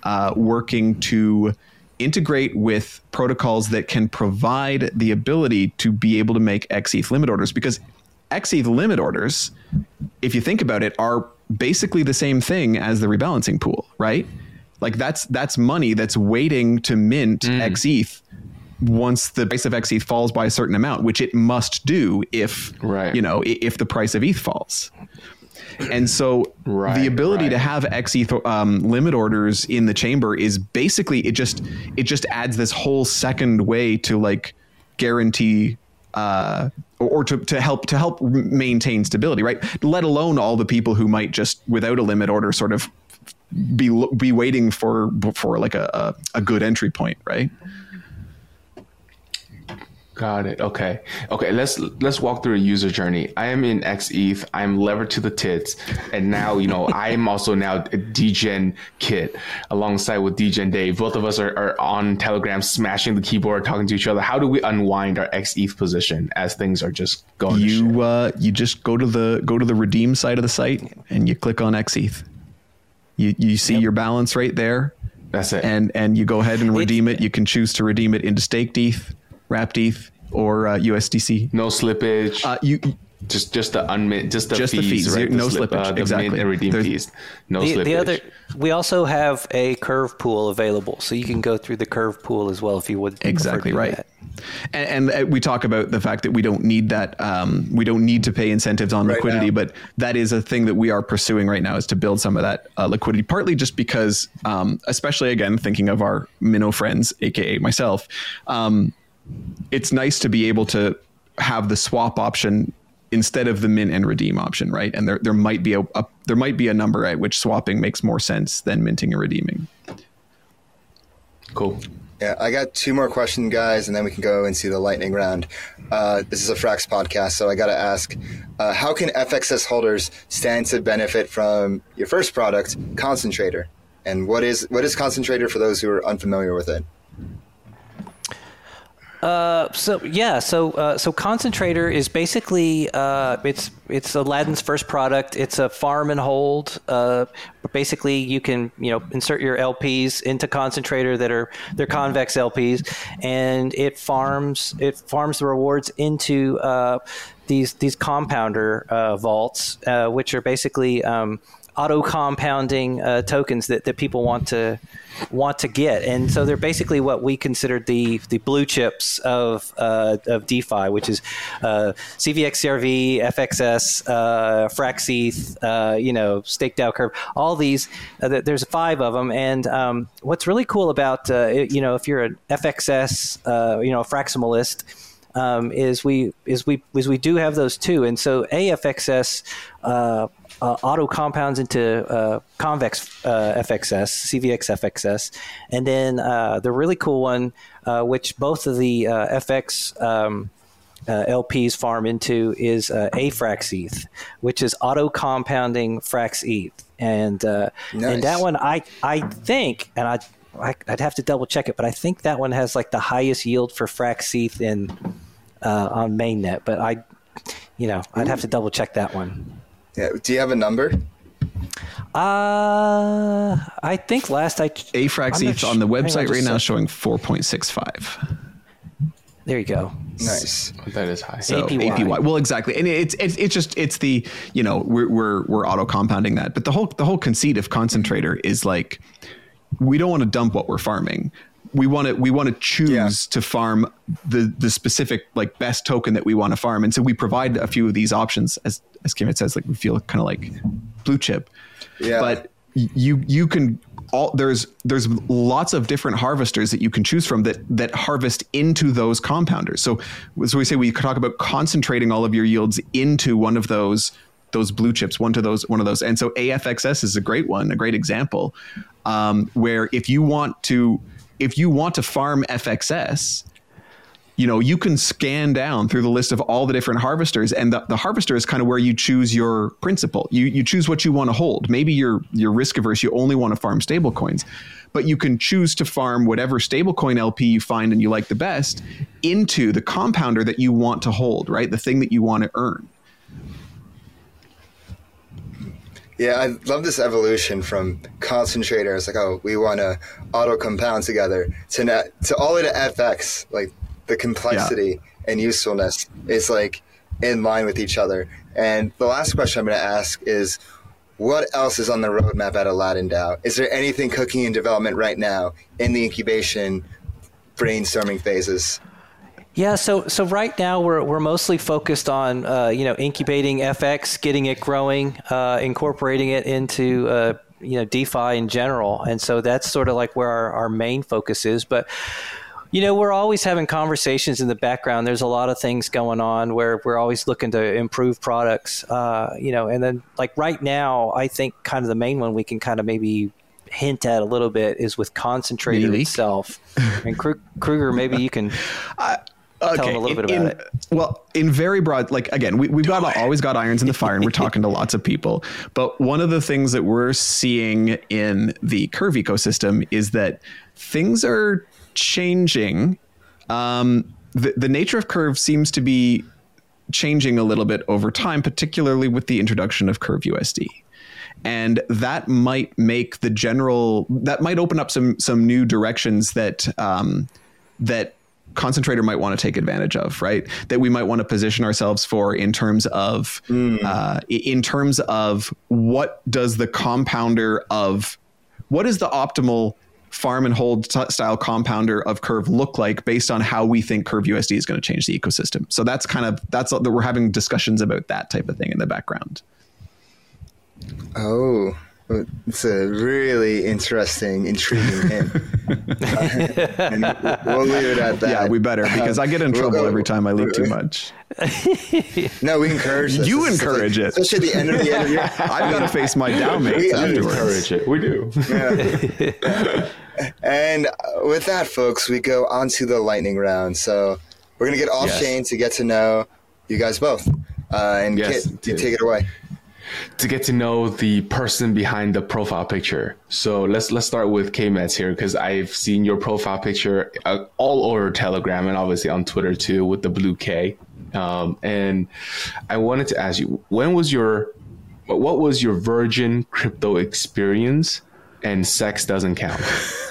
uh, working to integrate with protocols that can provide the ability to be able to make XETH limit orders because XETH limit orders, if you think about it, are basically the same thing as the rebalancing pool, right? Like that's that's money that's waiting to mint mm. XETH once the price of XETH falls by a certain amount, which it must do if right. you know if the price of ETH falls. And so right, the ability right. to have XETH um, limit orders in the chamber is basically it just it just adds this whole second way to like guarantee uh, or, to, to help to help maintain stability, right? Let alone all the people who might just without a limit order sort of be be waiting for for like a, a good entry point, right? Got it. Okay. Okay. Let's let's walk through a user journey. I am in XETH. I'm levered to the tits, and now you know I am also now a DGen kit alongside with DGen Dave. Both of us are, are on Telegram, smashing the keyboard, talking to each other. How do we unwind our XETH position as things are just going? You uh, you just go to the go to the redeem side of the site and you click on XETH. You you see yep. your balance right there. That's it. And and you go ahead and redeem it. You can choose to redeem it into staked ETH wrapped ETH or uh, USDC. No slippage. Uh, you just just the unmint, just the just fees, the fees, right? No slip, slippage. Uh, the exactly. Mint and redeem There's, fees. No the, slippage. The other, we also have a curve pool available, so you can go through the curve pool as well if you would. Exactly right. And, and, uh, we talk about the fact that we don't need that. Um, we don't need to pay incentives on right liquidity, now. but that is a thing that we are pursuing right now is to build some of that uh, liquidity. Partly just because, um, especially again thinking of our minnow friends, aka myself. Um, it's nice to be able to have the swap option instead of the mint and redeem option, right? And there there might be a, a, there might be a number at which swapping makes more sense than minting and redeeming. Cool. Yeah, I got two more questions, guys, and then we can go and see the lightning round. Uh, this is a Frax podcast, so I got to ask: uh, How can FXS holders stand to benefit from your first product, Concentrator? And what is what is Concentrator for those who are unfamiliar with it? Uh, so yeah, so uh, so concentrator is basically uh, it's it's Aladdin's first product. It's a farm and hold. Uh, basically, you can you know insert your LPs into concentrator that are they're convex LPs, and it farms it farms the rewards into uh, these these compounder uh, vaults, which are basically um, auto compounding tokens that, that people want to want to get. And so they're basically what we consider the the blue chips of uh, of DeFi, which is uh, CVXCRV, FXS, uh, Fraxeth, uh, you know, Stake DAO Curve. All these, uh, there's five of them. And um, what's really cool about uh, you know if you're an FXS, uh, you know, a Fraximalist. Um, is we is we is we do have those too, and so AFXS uh, auto compounds into uh, convex uh, FXS, CVX FXS, and then uh, the really cool one, uh, which both of the uh, FX um, LPs farm into, is uh, AFraxETH, which is auto compounding FraxETH, and nice. and that one I I think, and I I'd have to double check it, but I think that one has like the highest yield for FraxETH in on mainnet, but I you know, I'd have to double check that one. Yeah. Do you have a number? Uh, I think last I Afrax ETH on the website right now showing four point six five. There you go. Nice. That is high. So APY. APY. Well, exactly, and it's it's it's just it's the you know we're we're we're auto compounding that, but the whole the whole conceit of concentrator is like we don't want to dump what we're farming we want to we want to choose yeah. to farm the the specific like best token that we want to farm and so we provide a few of these options as as Kim says like we feel kind of like blue chip. Yeah. But you you can all there's there's lots of different harvesters that you can choose from that that harvest into those compounders. So so we say we talk about concentrating all of your yields into one of those those blue chips one to those one of those. And so afxs is a great one a great example um, where if you want to if you want to farm FXS, you know, you can scan down through the list of all the different harvesters, and the, the harvester is kind of where you choose your principal. You you choose what you want to hold. Maybe you're you're risk averse. You only want to farm stable coins, but you can choose to farm whatever stablecoin LP you find and you like the best into the compounder that you want to hold. Right, the thing that you want to earn. Yeah, I love this evolution from concentrators, like oh, we want to auto compound together, to net, to all the way to FX. Like the complexity yeah. and usefulness is like in line with each other. And the last question I'm going to ask is, what else is on the roadmap at Aladdin DAO? Is there anything cooking in development right now in the incubation brainstorming phases? Yeah, so so right now we're we're mostly focused on uh, you know incubating FX, getting it growing, uh, incorporating it into uh, you know DeFi in general, and so that's sort of like where our, our main focus is. But you know we're always having conversations in the background. There's a lot of things going on where we're always looking to improve products. Uh, you know, and then like right now, I think kind of the main one we can kind of maybe hint at a little bit is with concentrator itself. and Crouger, maybe you can. I- Okay. tell them a little in, bit about in, it. Well, in very broad, like again, we, we've got always got irons in the fire, and we're talking to lots of people. But one of the things that we're seeing in the Curve ecosystem is that things are changing. Um, the, the nature of Curve seems to be changing a little bit over time, particularly with the introduction of Curve USD and that might make the general that might open up some some new directions that um, that concentrator might want to take advantage of, right? That we might want to position ourselves for in terms of mm. uh, in terms of what does the compounder of what is the optimal farm and hold t- style compounder of Curve look like based on how we think Curve USD is going to change the ecosystem. So that's kind of that's that we're having discussions about that type of thing in the background. Oh, it's a really interesting, intriguing hint. and we'll leave it at that. Yeah, we better because I get in trouble every time I leave too much. no, we encourage this. You this encourage like, it. Especially at the end of the interview. I've got to face my down mates we encourage it. We do. Yeah. and with that, folks, we go on to the lightning round. So we're going to get off yes. chain to get to know you guys both. Uh, and yes, Kit, you take it away. To get to know the person behind the profile picture. So let's let's start with Kmets here because I've seen your profile picture uh, all over Telegram and obviously on Twitter too with the blue K. Um, and I wanted to ask you, when was your what was your virgin crypto experience? And sex doesn't count.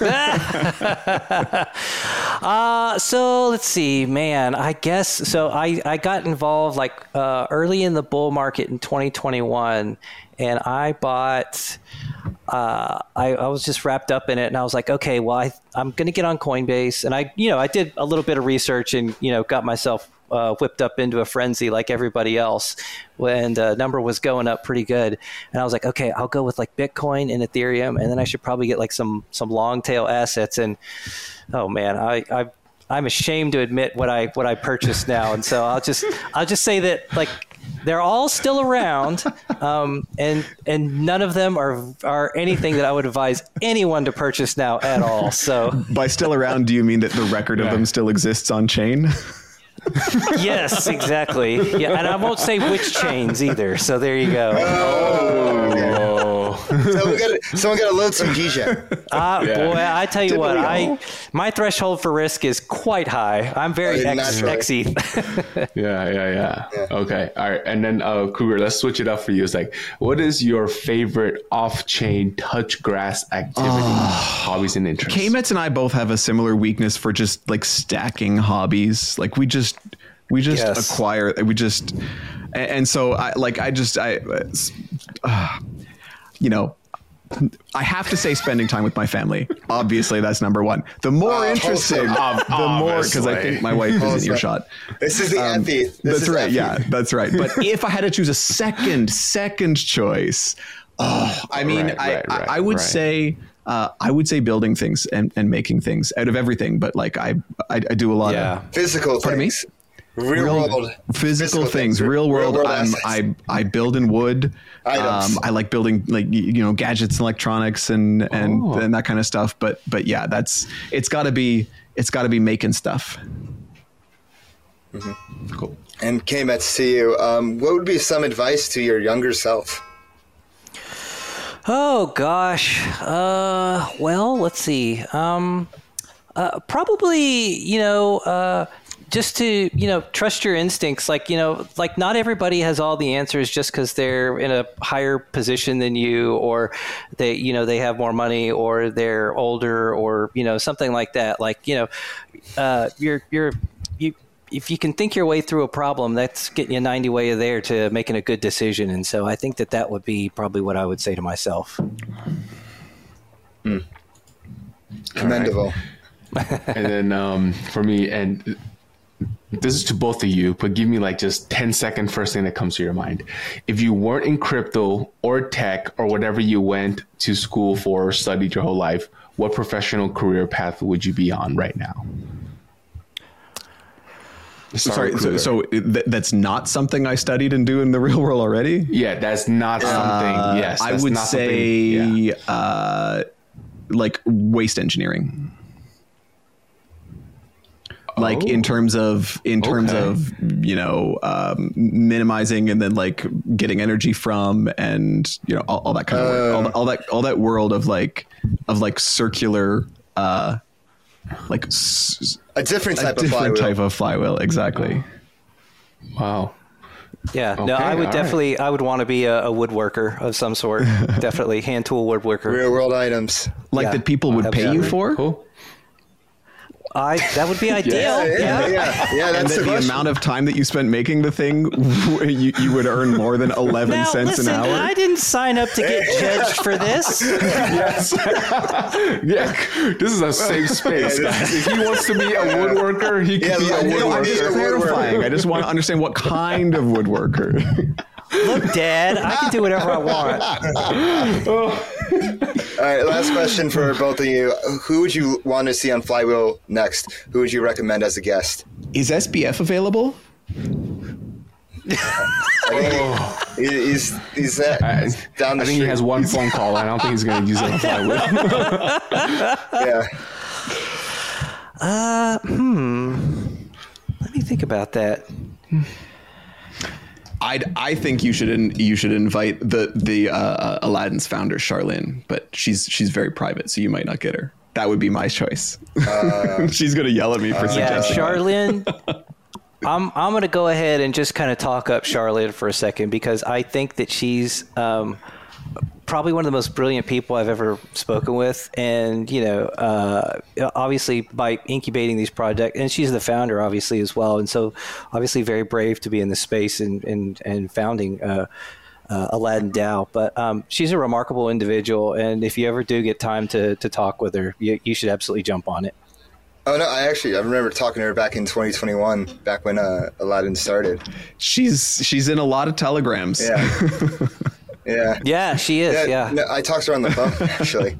uh, so let's see, man. I guess so. I, I got involved like uh, early in the bull market in 2021, and I bought. Uh, I, I was just wrapped up in it, and I was like, okay, well, I, I'm going to get on Coinbase, and I, you know, I did a little bit of research, and you know, got myself uh, whipped up into a frenzy like everybody else when the number was going up pretty good. And I was like, okay, I'll go with like Bitcoin and Ethereum, and then I should probably get like some some long tail assets. And oh man, I, I I'm ashamed to admit what I what I purchased now, and so I'll just I'll just say that like they're all still around, um, and and none of them are are anything that I would advise anyone to purchase now at all. So by still around, do you mean that the record yeah. of them still exists on chain? yes, exactly. Yeah, and I won't say which chains either. So there you go. Oh. So we got someone got to load some DJ. Uh, yeah. Boy, I tell you Did what, I my threshold for risk is quite high. I'm very oh, X, XE. yeah, yeah, yeah, yeah, Okay, all right. And then uh, Crouger, let's switch it up for you. It's like, what is your favorite off-chain touch grass activity, uh, hobbies, and interests? Kmets and I both have a similar weakness for just like stacking hobbies. Like we just we just yes. acquire we just and, and, so i like i just i uh, you know I have to say spending time with my family. Obviously, that's number one. The more uh, interesting, the more because I think my wife is in earshot. This is the um, This that's right. Yeah, that's right. But if I had to choose a second, second choice, oh, I mean, right, I, right, I, I, would say. Uh, I would say building things and, and making things out of everything, but like I, I, I do a lot yeah. of physical pardon things. Me? Real, real world. physical, physical things, things, real world, real world i i build in wood. Um, i like building like you know gadgets and electronics and and, oh. and that kind of stuff. But but yeah that's it's got to be it's got to be making stuff. Mm-hmm. cool. And Kmets to you. Um, what would be some advice to your younger self? Oh gosh. Uh, well let's see. Um, uh, probably you know uh, just to you know trust your instincts like you know like not everybody has all the answers just because they're in a higher position than you or they you know they have more money or they're older or you know something like that like you know uh, you're you're you if you can think your way through a problem that's getting you 90 way there to making a good decision and so i think that that would be probably what i would say to myself mm. commendable right. and then um, for me and this is to both of you, but give me like just 10 second first thing that comes to your mind. If you weren't in crypto or tech or whatever you went to school for or studied your whole life, what professional career path would you be on right now? Sorry, so, so th- that's not something I studied and do in the real world already. Yeah, that's not something. Uh, yes, I would say yeah. uh, like waste engineering like oh. in terms of in terms okay. of you know um, minimizing and then like getting energy from and you know all, all that kind of uh, all, all, that all that world of like of like circular uh like s- a different type a of different flywheel. type of flywheel exactly wow yeah, okay, no, I would definitely, right. I would want to be a, a, woodworker of some sort. definitely, hand tool woodworker. Real world items, like yeah, that people would pay you for. Cool. I that would be ideal. yeah, yeah, yeah. yeah. that's and the, the amount of time that you spent making the thing, you, you would earn more than eleven now, cents listen, an hour. I didn't sign up to get judged for this. yes. yeah. This is a safe space, guys. If he wants to be a woodworker, he can yeah, be a woodworker. I'm just clarifying. I just want to understand what kind of woodworker. Look, Dad, I can do whatever I want. Oh. All right, last question for both of you. Who would you want to see on Flywheel next? Who would you recommend as a guest? Is SBF available? oh. he's he's, at, I, down the I think street. he has one phone call. I don't think he's going to use it on Flywheel. yeah. Uh, hmm. Let me think about that. I I think you should in, you should invite the the uh, Aladdin's founder Charlene, but she's she's very private, so you might not get her. That would be my choice. Uh, she's gonna yell at me for uh, suggesting. Yeah, Charlene. I'm I'm gonna go ahead and just kind of talk up Charlotte for a second because I think that she's um, probably one of the most brilliant people I've ever spoken with, and you know, uh, obviously by incubating these projects, and she's the founder, obviously as well, and so obviously very brave to be in this space and and and founding. Uh, uh, Aladdin DAO, but um, she's a remarkable individual, and if you ever do get time to to talk with her, you, you should absolutely jump on it. Oh no, I actually I remember talking to her back in 2021, back when uh, Aladdin started. She's she's in a lot of telegrams. Yeah. Yeah. Yeah, she is. Yeah. yeah. No, I talked to her on the phone actually.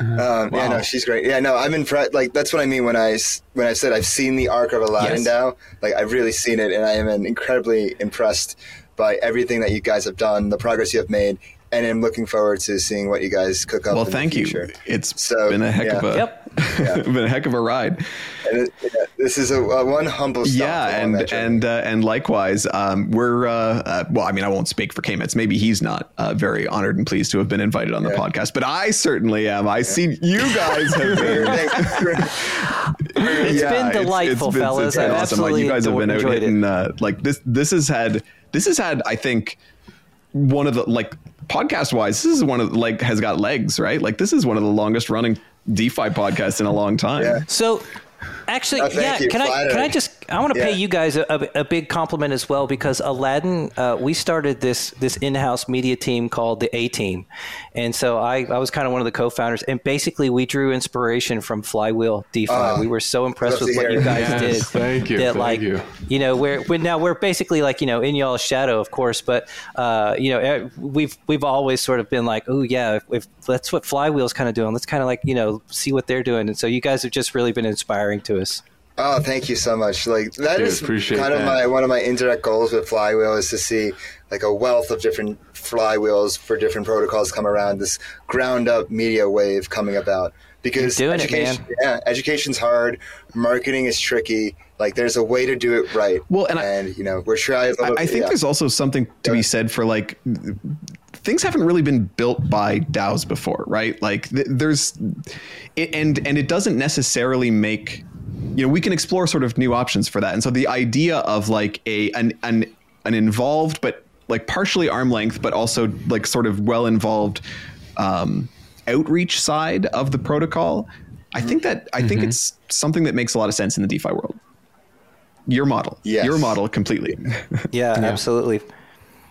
Um, wow. Yeah, no, she's great. Yeah, no, I'm impressed. Like that's what I mean when I when I said I've seen the arc of Aladdin yes. DAO. Like I've really seen it, and I am incredibly impressed by everything that you guys have done, the progress you have made, and I'm looking forward to seeing what you guys cook up. Well, thank you. It's so, been a heck yeah. of a yep. yeah. been a heck of a ride. It, yeah, this is a, a one humble stop. Yeah, and and uh, and likewise, um, we're uh, uh, well. I mean, I won't speak for Kmets. Maybe he's not uh, very honored and pleased to have been invited on the podcast, but I certainly am. I see you guys have been. it's been delightful, it's, it's been, fellas. It's been I've awesome. Like, you guys have been out hitting. Uh, like this. This has had. This has had. I think one of the like podcast wise, this is one of like has got legs, right? Like this is one of the longest running DeFi podcasts in a long time. Yeah. So Actually, oh, yeah. You. Can I can I just I want to yeah. pay you guys a, a, a, big compliment as well because Aladdin, uh, we started this this in-house media team called the A Team, and so I, I was kind of one of the co-founders, and basically we drew inspiration from Flywheel DeFi. Uh, we were so impressed with what you guys yes, did. Thank you. That thank like you. you know we're, we're now we're basically like you know in y'all's shadow, of course, but uh, you know eh, we've we've always sort of been like oh yeah if, if that's what Flywheel's kind of doing, let's kind of like you know see what they're doing, and so you guys have just really been inspiring to us. Oh, thank you so much. Like that Dude, is kind of that. my one of my indirect goals with Flywheel is to see like a wealth of different flywheels for different protocols come around. This ground up media wave coming about because education, it, yeah, education's hard, marketing is tricky. Like there's a way to do it right. Well, and, and I, you know we're trying. I, I think yeah. there's also something to be said for like things haven't really been built by DAOs before, right? Like th- there's, it, and and it doesn't necessarily make you know we can explore sort of new options for that and so the idea of like a an an, an involved but like partially arm length but also like sort of well involved um, outreach side of the protocol i think that i mm-hmm. think it's something that makes a lot of sense in the defi world your model yes. your model completely yeah, yeah. absolutely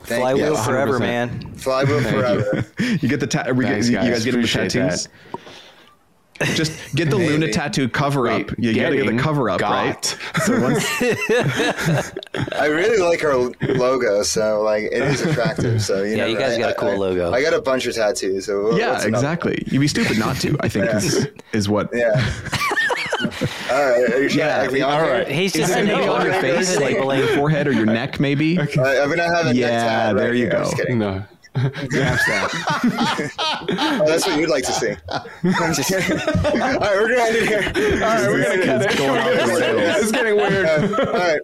Thank Flywheel you. forever, man. Flywheel forever. You. you. get the ta- Thanks, you, guys. you guys get them the tattoos. That. Just get the Luna tattoo cover up. You got to get the cover up, got. right? So once I really like our logo, so like it is attractive. So you yeah, know, you guys I, got a cool I, logo. I got a bunch of tattoos. So yeah, exactly. You'd be stupid not to. I think yeah. is, is what. Yeah. all right. Are you yeah. All right. He's just on your face, like your forehead or your neck, maybe. Okay. Uh, I'm gonna have a yeah. Neck tat right there you here. go. No. oh, that's what you'd like to see. I'm just kidding. All right, we're gonna end it here. All right, we're gonna cut it. Going off It's getting weird. Uh, all right,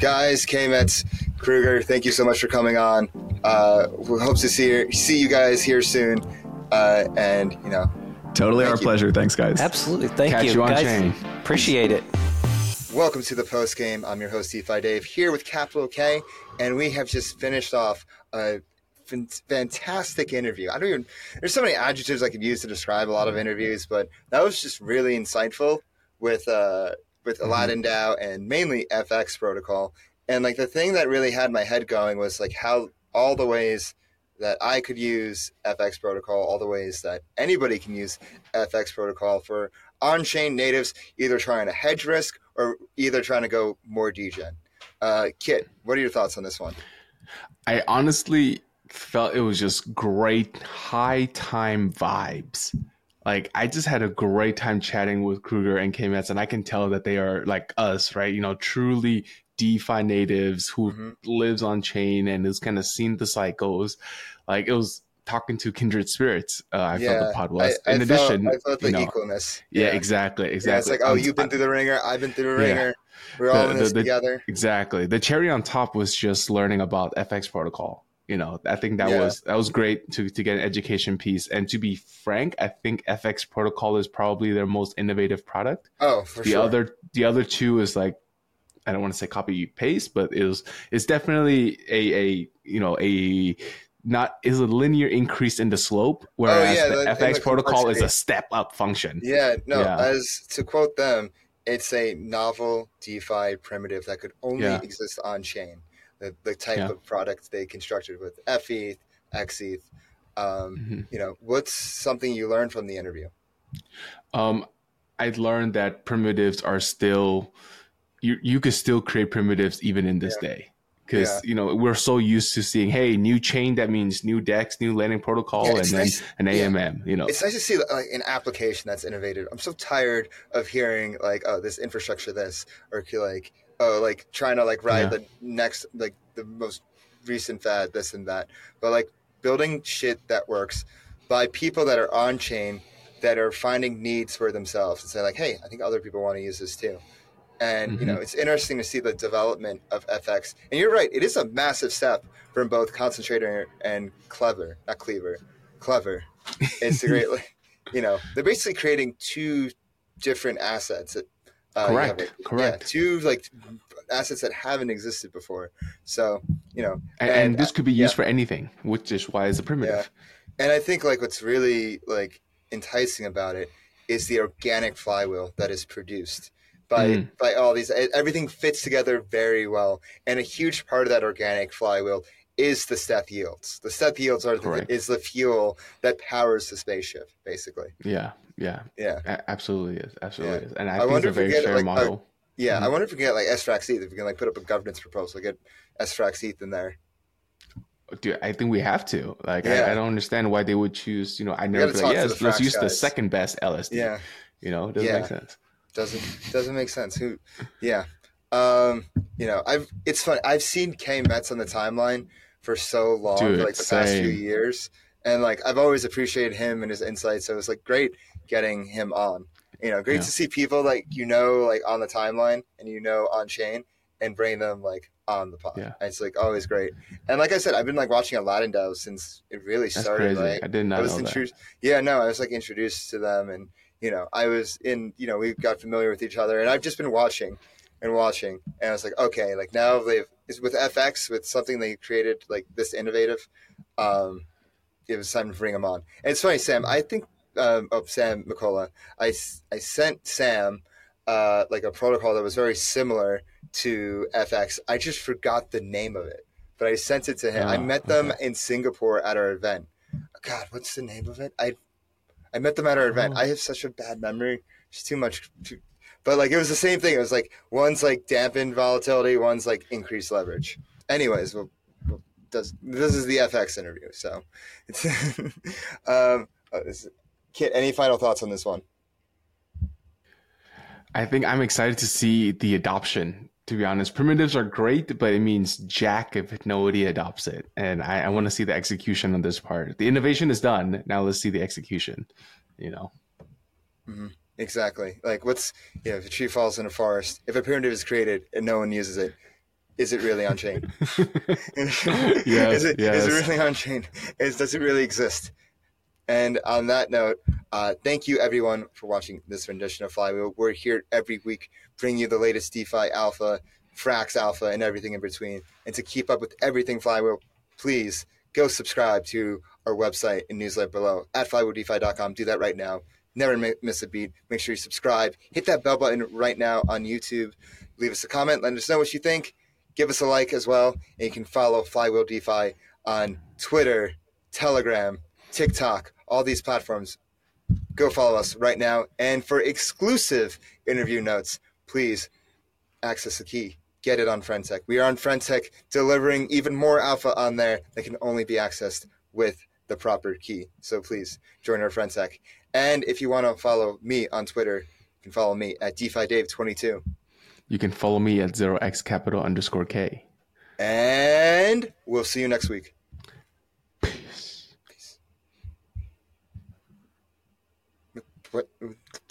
guys, Kmets, Crouger, thank you so much for coming on. Uh, we hope to see see you guys here soon. Uh, and you know, totally our you. pleasure. Thanks, guys. Absolutely, thank Catch you, you guys. Chain. Appreciate it. Welcome to the post game. I'm your host, DeFi Dave, here with Capital K, and we have just finished off a fantastic interview. I don't even, there's so many adjectives I could use to describe a lot of interviews, but that was just really insightful with, uh, with mm-hmm. Aladdin DAO and mainly FX protocol. And like the thing that really had my head going was like how all the ways that I could use FX protocol, all the ways that anybody can use FX protocol for on chain natives, either trying to hedge risk or either trying to go more degen. Uh, Kit, what are your thoughts on this one? I honestly felt it was just great high time vibes. Like I just had a great time chatting with Crouger and Kmets, and I can tell that they are like us, right? You know, truly DeFi natives who mm-hmm. lives on chain and has kind of seen the cycles. Like it was talking to kindred spirits. Uh, I yeah, felt the pod was. I, I In felt, addition, I felt the you know, equalness. Yeah. yeah. exactly, exactly. Yeah, it's like, oh, you've been through the ringer, I've been through the ringer. We're all the, in this the, together. Exactly. The cherry on top was just learning about FX protocol. You know, I think that was that was great to to get an education piece. And to be frank, I think FX protocol is probably their most innovative product. Oh, for the sure. other the other two is like I don't want to say copy paste, but it was it's definitely a a you know a not is a linear increase in the slope, oh, whereas oh, yeah, the, the FX the protocol is a step up function. Yeah, no, yeah. as to quote them, it's a novel DeFi primitive that could only yeah. exist on chain. The, the type yeah. of product they constructed with FETH, XETH. Um, mm-hmm. You know, what's something you learned from the interview? Um, I learned that primitives are still you you could still create primitives even in this yeah. day because yeah. you know we're so used to seeing hey new chain that means new dex new lending protocol yeah, and then nice. an amm you know it's nice to see like an application that's innovative i'm so tired of hearing like oh this infrastructure this or like oh like trying to like ride the next like the most recent fad this and that but like building shit that works by people that are on chain that are finding needs for themselves and say like hey i think other people want to use this too and mm-hmm. you know, mm-hmm. it's interesting to see the development of FX. And you're right; it is a massive step from both concentrator and clever, not cleaver, clever. It's a great, you know, they're basically creating two different assets. Uh, correct. Like, correct. Yeah, two like assets that haven't existed before. So you know, and, and, and this could be used yeah. for anything, which is why it's a primitive. Yeah. And I think like what's really like enticing about it is the organic flywheel that is produced by mm. by all these everything fits together very well and a huge part of that organic flywheel is the steth yields the steth yields are the, is the fuel that powers the spaceship basically yeah yeah yeah a- absolutely is absolutely yeah. is and i, I think it's a very fair like, model uh, yeah mm-hmm. i wonder if we can get like sfrax eth if we can like put up a governance proposal get sfrax eth in there Dude, I think we have to. Like, yeah. I, I, don't understand why they would choose. You know, I never like, yes, let's use guys. the second best LSD. Yeah, you know, it doesn't yeah. make sense doesn't doesn't make sense. Who, yeah, um, you know, I've it's fun. I've seen Kmets on the timeline for so long, Dude, for like the same. past few years, and like I've always appreciated him and his insights. So it was like great getting him on. You know, great yeah. to see people like you know like on the timeline and you know on chain and bring them like on the pod. Yeah. And it's like always great. And like I said, I've been like watching Aladdin DAO since it really started. Crazy. Like, I did not I was know that. Yeah, no, I was like introduced to them and you know, I was in, you know, we got familiar with each other, and I've just been watching and watching, and I was like, okay, like now they've with FX with something they created like this innovative. Um, it was time to bring them on. And it's funny, Sam. I think um, oh, Sam McCullough. I I sent Sam uh, like a protocol that was very similar to FX. I just forgot the name of it, but I sent it to him. Oh, I met them okay. in Singapore at our event. God, what's the name of it? I I met them at our event. Oh. I have such a bad memory. It's too much. Too, but like it was the same thing. It was like one's like dampened volatility, one's like increased leverage. Anyways, well, does this is the FX interview, so it's um, uh, Kit. Any final thoughts on this one? I think I'm excited to see the adoption. To be honest, primitives are great, but it means jack if nobody adopts it. And I, I want to see the execution on this part. The innovation is done. Now let's see the execution. You know. Mm-hmm. Exactly. Like, what's you know, if a tree falls in a forest, if a primitive is created and no one uses it, is it really on chain? yes, is, it, yes. is it really on chain? Is, does it really exist? And on that note, uh, thank you everyone for watching this rendition of Flywheel. We're here every week, bringing you the latest DeFi Alpha, Frax Alpha, and everything in between. And to keep up with everything Flywheel, please go subscribe to our website and newsletter below at flywheeldefi.com. Do that right now. Never miss a beat. Make sure you subscribe. Hit that bell button right now on YouTube. Leave us a comment. Let us know what you think. Give us a like as well. And you can follow Flywheel DeFi on Twitter, Telegram, TikTok, all these platforms. Go follow us right now. And for exclusive interview notes, please access the key. Get it on Friendtech. We are on Friendtech, delivering even more alpha on there that can only be accessed with the proper key. So please join our Friendtech. And if you want to follow me on Twitter, you can follow me at DeFiDave22. You can follow me at 0x underscore K. And we'll see you next week. Peace. Peace. What?